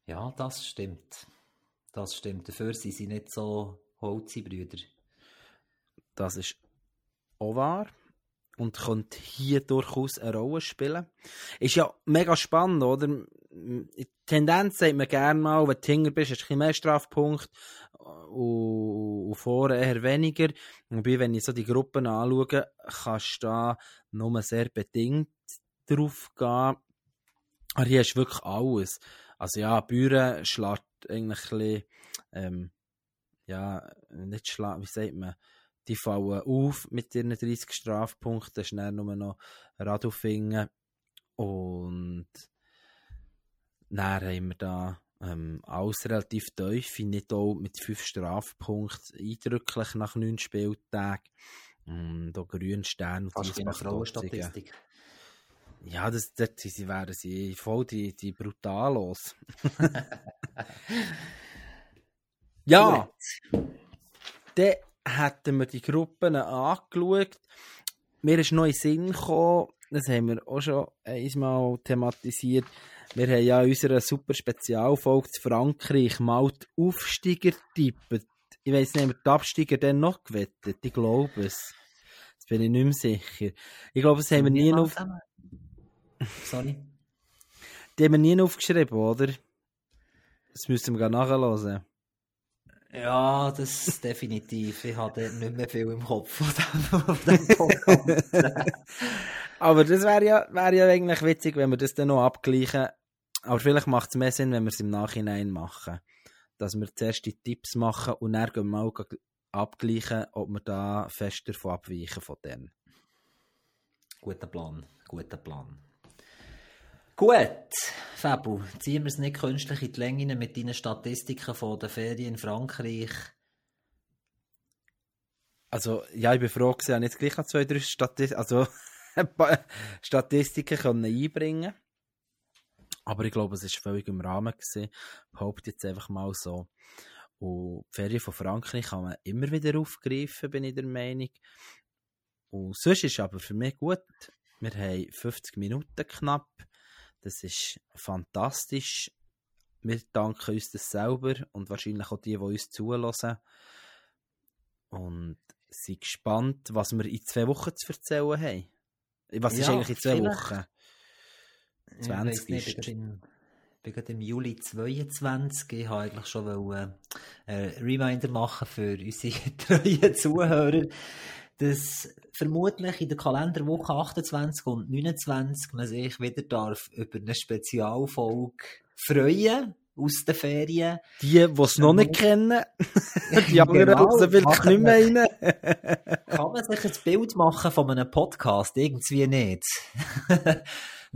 Ja, das stimmt. Das stimmt. Dafür sind sie nicht so Holzi-Brüder. Das ist auch wahr. Und könnte hier durchaus eine Rolle spielen. Ist ja mega spannend, oder? Der Tendenz sagt man gerne mal, wenn du Hinger bist, hast du ein mehr Strafpunkt und, vorne eher weniger. Wobei, wenn ich so die Gruppen anschaue, kannst du da nur sehr bedingt drauf gehen. Aber hier hast du wirklich alles. Also ja, Büren schlägt eigentlich ein bisschen, ähm, ja, nicht schlägt, wie sagt man, die fallen auf mit ihren 30 Strafpunkten, das ist dann nur noch Radofingen und dann haben wir da ähm, alles relativ tief, nicht auch mit 5 Strafpunkten, eindrücklich nach 9 Spieltagen und auch Grünstern und Fast eine. Frauenstatistik. Ja, das, das, sie wären sie voll die, die brutalos. ja, dann hätten wir die Gruppen angeschaut. Mir ist noch in den Sinn gekommen, das haben wir auch schon einmal thematisiert. Wir haben ja in unserer super Spezialfolge zu Frankreich mal die Aufsteiger tippet. Ich weiss nicht, haben wir die Absteiger dann noch gewettet? Ich glaube es. Jetzt bin ich nicht mehr sicher. Ich glaube, das haben wir nie noch, Sorry. die haben wir nie aufgeschrieben, oder? Das müssen wir nachhören. Ja, das definitiv. Ich hatte nicht mehr viel im Kopf von dem, von dem. Aber das wäre ja, wäre ja eigentlich witzig, wenn wir das dann noch abgleichen. Aber vielleicht macht es mehr Sinn, wenn wir es im Nachhinein machen. Dass wir zuerst die Tipps machen und dann gehen wir mal abgleichen, ob wir da fest davon abweichen von denen. guter Plan, guter Plan. Gut, Fabu, ziehen wir es nicht künstlich in die Länge mit deinen Statistiken von der Ferien in Frankreich. Also, ja, ich bin froh gewesen, ich jetzt gleich noch zwei, drei Statistiken, also, Statistiken können einbringen Aber ich glaube, es war völlig im Rahmen gewesen. Behaupte jetzt einfach mal so. Und die Ferien von Frankreich kann man immer wieder aufgreifen, bin ich der Meinung. Und sonst ist aber für mich gut. Wir haben 50 Minuten knapp. Das ist fantastisch. Wir danken uns das selber und wahrscheinlich auch die, die uns zulassen. Und sind gespannt, was wir in zwei Wochen zu erzählen haben. Was ist Ja, eigentlich in zwei vielleicht. Wochen? Ich 20 weiss nicht, ich ist- bin gerade im Juli 22. Ich wollte eigentlich schon äh, einen Reminder machen für unsere treuen Zuhörer, dass vermutlich in der Kalenderwoche 28 und 29 man sich wieder darf über eine Spezialfolge freuen aus den Ferien. Die, die es noch nicht kennen, die anderen Genau, raus machen nicht mehr rein. Kann man sich ein Bild machen von einem Podcast? Irgendwie nicht.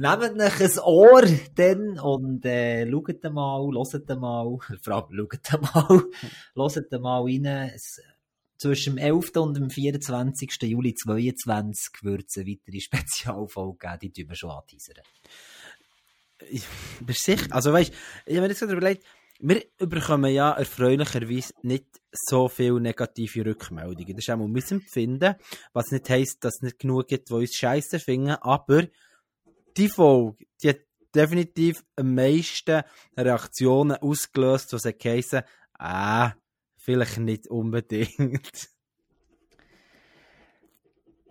Nehmt euch ein Ohr dann und äh, schaut mal, hört mal, vor allem schaut mal, hört mal rein. Es, zwischen dem 11. und dem 24. Juli 2022 wird es eine weitere Spezialfolge geben, die tun wir schon anteasern. Ich bin sicher, also weißt, ich habe mir jetzt gerade überlegt, wir bekommen ja erfreulicherweise nicht so viele negative Rückmeldungen. Das ist auch mal mein Empfinden, was nicht heisst, dass es nicht genug gibt, die uns scheiße finden, aber die Folge, die hat definitiv am meisten Reaktionen ausgelöst, was hat geheissen, ah, vielleicht nicht unbedingt.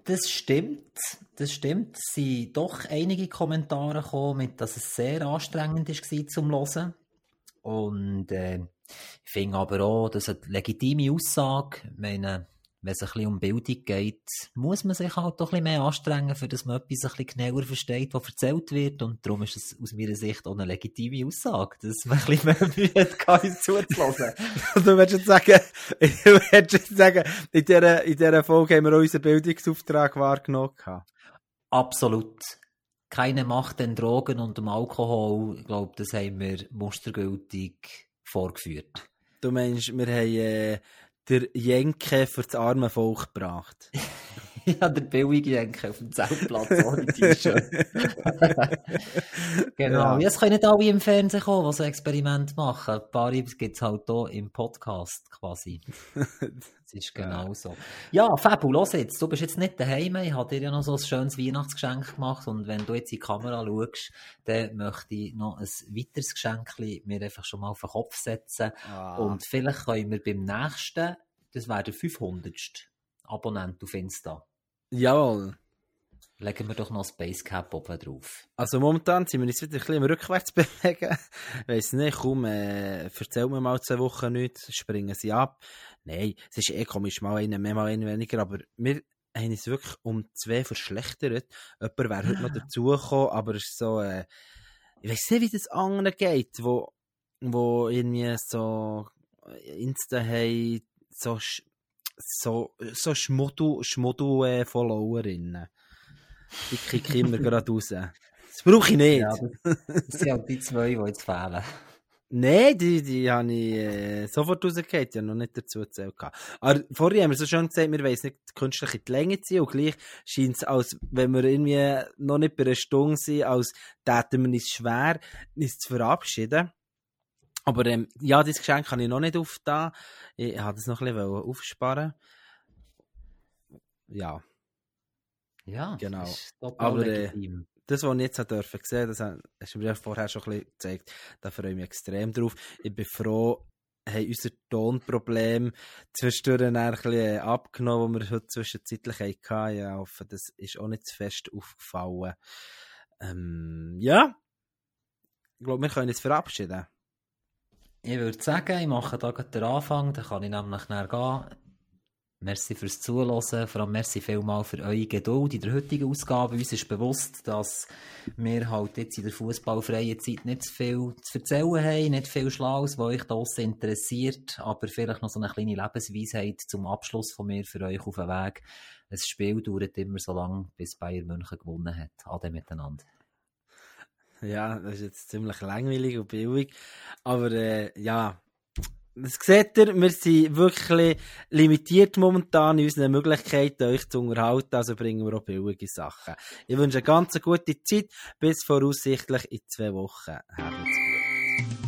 Das stimmt, das stimmt. Es sind doch einige Kommentare gekommen, mit, dass es sehr anstrengend war zum Hören. Und äh, ich finde aber auch, das ist eine legitime Aussage. Ich meine, wenn es ein bisschen um Bildung geht, muss man sich halt doch ein bisschen mehr anstrengen, für dass man etwas ein bisschen genauer versteht, was erzählt wird. Und darum ist es aus meiner Sicht auch eine legitime Aussage, dass man ein bisschen mehr Mühe hat, uns zuzulassen. du willst jetzt sagen, du willst jetzt sagen, in dieser, in dieser Folge haben wir unseren Bildungsauftrag wahrgenommen. Absolut. Keine Macht den Drogen und dem Alkohol. Ich glaube, das haben wir mustergültig vorgeführt. Du meinst, wir haben äh, der Jenke für das arme Volk gebracht. ja, der billige Jenke auf dem Zeltplatz ohne T-Shirt. genau. Ja. es können nicht alle im Fernsehen kommen, die so Experimente machen. Ein paar gibt es halt hier im Podcast quasi. Das ist genau ja. so. Ja, Fabu, los jetzt. Du bist jetzt nicht daheim. Ich habe dir ja noch so ein schönes Weihnachtsgeschenk gemacht. Und wenn du jetzt in die Kamera schaust, dann möchte ich noch ein weiteres Geschenk mir einfach schon mal auf den Kopf setzen. Ah. Und vielleicht können wir beim nächsten, das wäre der 500. Abonnent auf Insta. Jawohl. Legen wir doch noch Space Cap oben drauf. Also momentan sind wir uns wieder ein bisschen rückwärts bewegen. Weiss nicht, komm, äh, erzähl mir mal zwei Wochen nichts, springen sie ab. Nein, es ist eh komisch, mal einen mehr, mal einen weniger, aber wir haben uns wirklich um zwei verschlechtert. Jemand wäre heute noch dazugekommen, aber es ist so, äh, ich weiss nicht, wie das anderen geht, wo, wo irgendwie so Insta haben, so, so, so Schmuddel-Followerinnen. Äh, die kicke ich immer gerade raus. Das brauche ich nicht. Ja, das, sind halt die zwei, die jetzt fehlen. Nein, die, die habe ich äh, sofort rausgehört, ja noch nicht dazu erzählt. Aber vorher haben wir so schon gesagt, wir wollen nicht künstlich in die Länge ziehen und gleich scheint es, als wenn wir irgendwie noch nicht bei einer Stunde sind, als täten wir es schwer, uns zu verabschieden. Aber ähm, ja, dieses Geschenk kann ich noch nicht aufda. Ich habe das noch ein bisschen aufsparen. Ja. Ja, genau. Aber äh, das, was ich jetzt durfte sehen, das hast du mir vorher schon ein bisschen gezeigt. Da freue ich mich extrem drauf. Ich bin froh, haben unser Tonproblem zwischendurch ein bisschen äh, abgenommen, das wir heute zwischenzeitlich hatten. Ja, ich hoffe, das ist auch nicht zu fest aufgefallen. Ähm, ja. Ich glaube, wir können uns verabschieden. Ich würde sagen, ich mache da den Anfang, dann kann ich nämlich nachher gehen. Merci fürs Zuhören, vor allem merci vielmal für eure Geduld in der heutigen Ausgabe. Uns ist bewusst, dass wir halt jetzt in der fußballfreien Zeit nicht viel zu erzählen haben, nicht viel Schlaues, was euch da interessiert, aber vielleicht noch so eine kleine Lebensweisheit zum Abschluss von mir für euch auf den Weg. Ein Spiel dauert immer so lange, bis Bayern München gewonnen hat. Ade miteinander. Ja, das ist jetzt ziemlich langweilig und billig, aber äh, ja, das seht ihr, wir sind wirklich limitiert momentan in unseren Möglichkeiten, euch zu unterhalten, also bringen wir auch billige Sachen. Ich wünsche eine ganz gute Zeit, bis voraussichtlich in zwei Wochen. Habt's gut.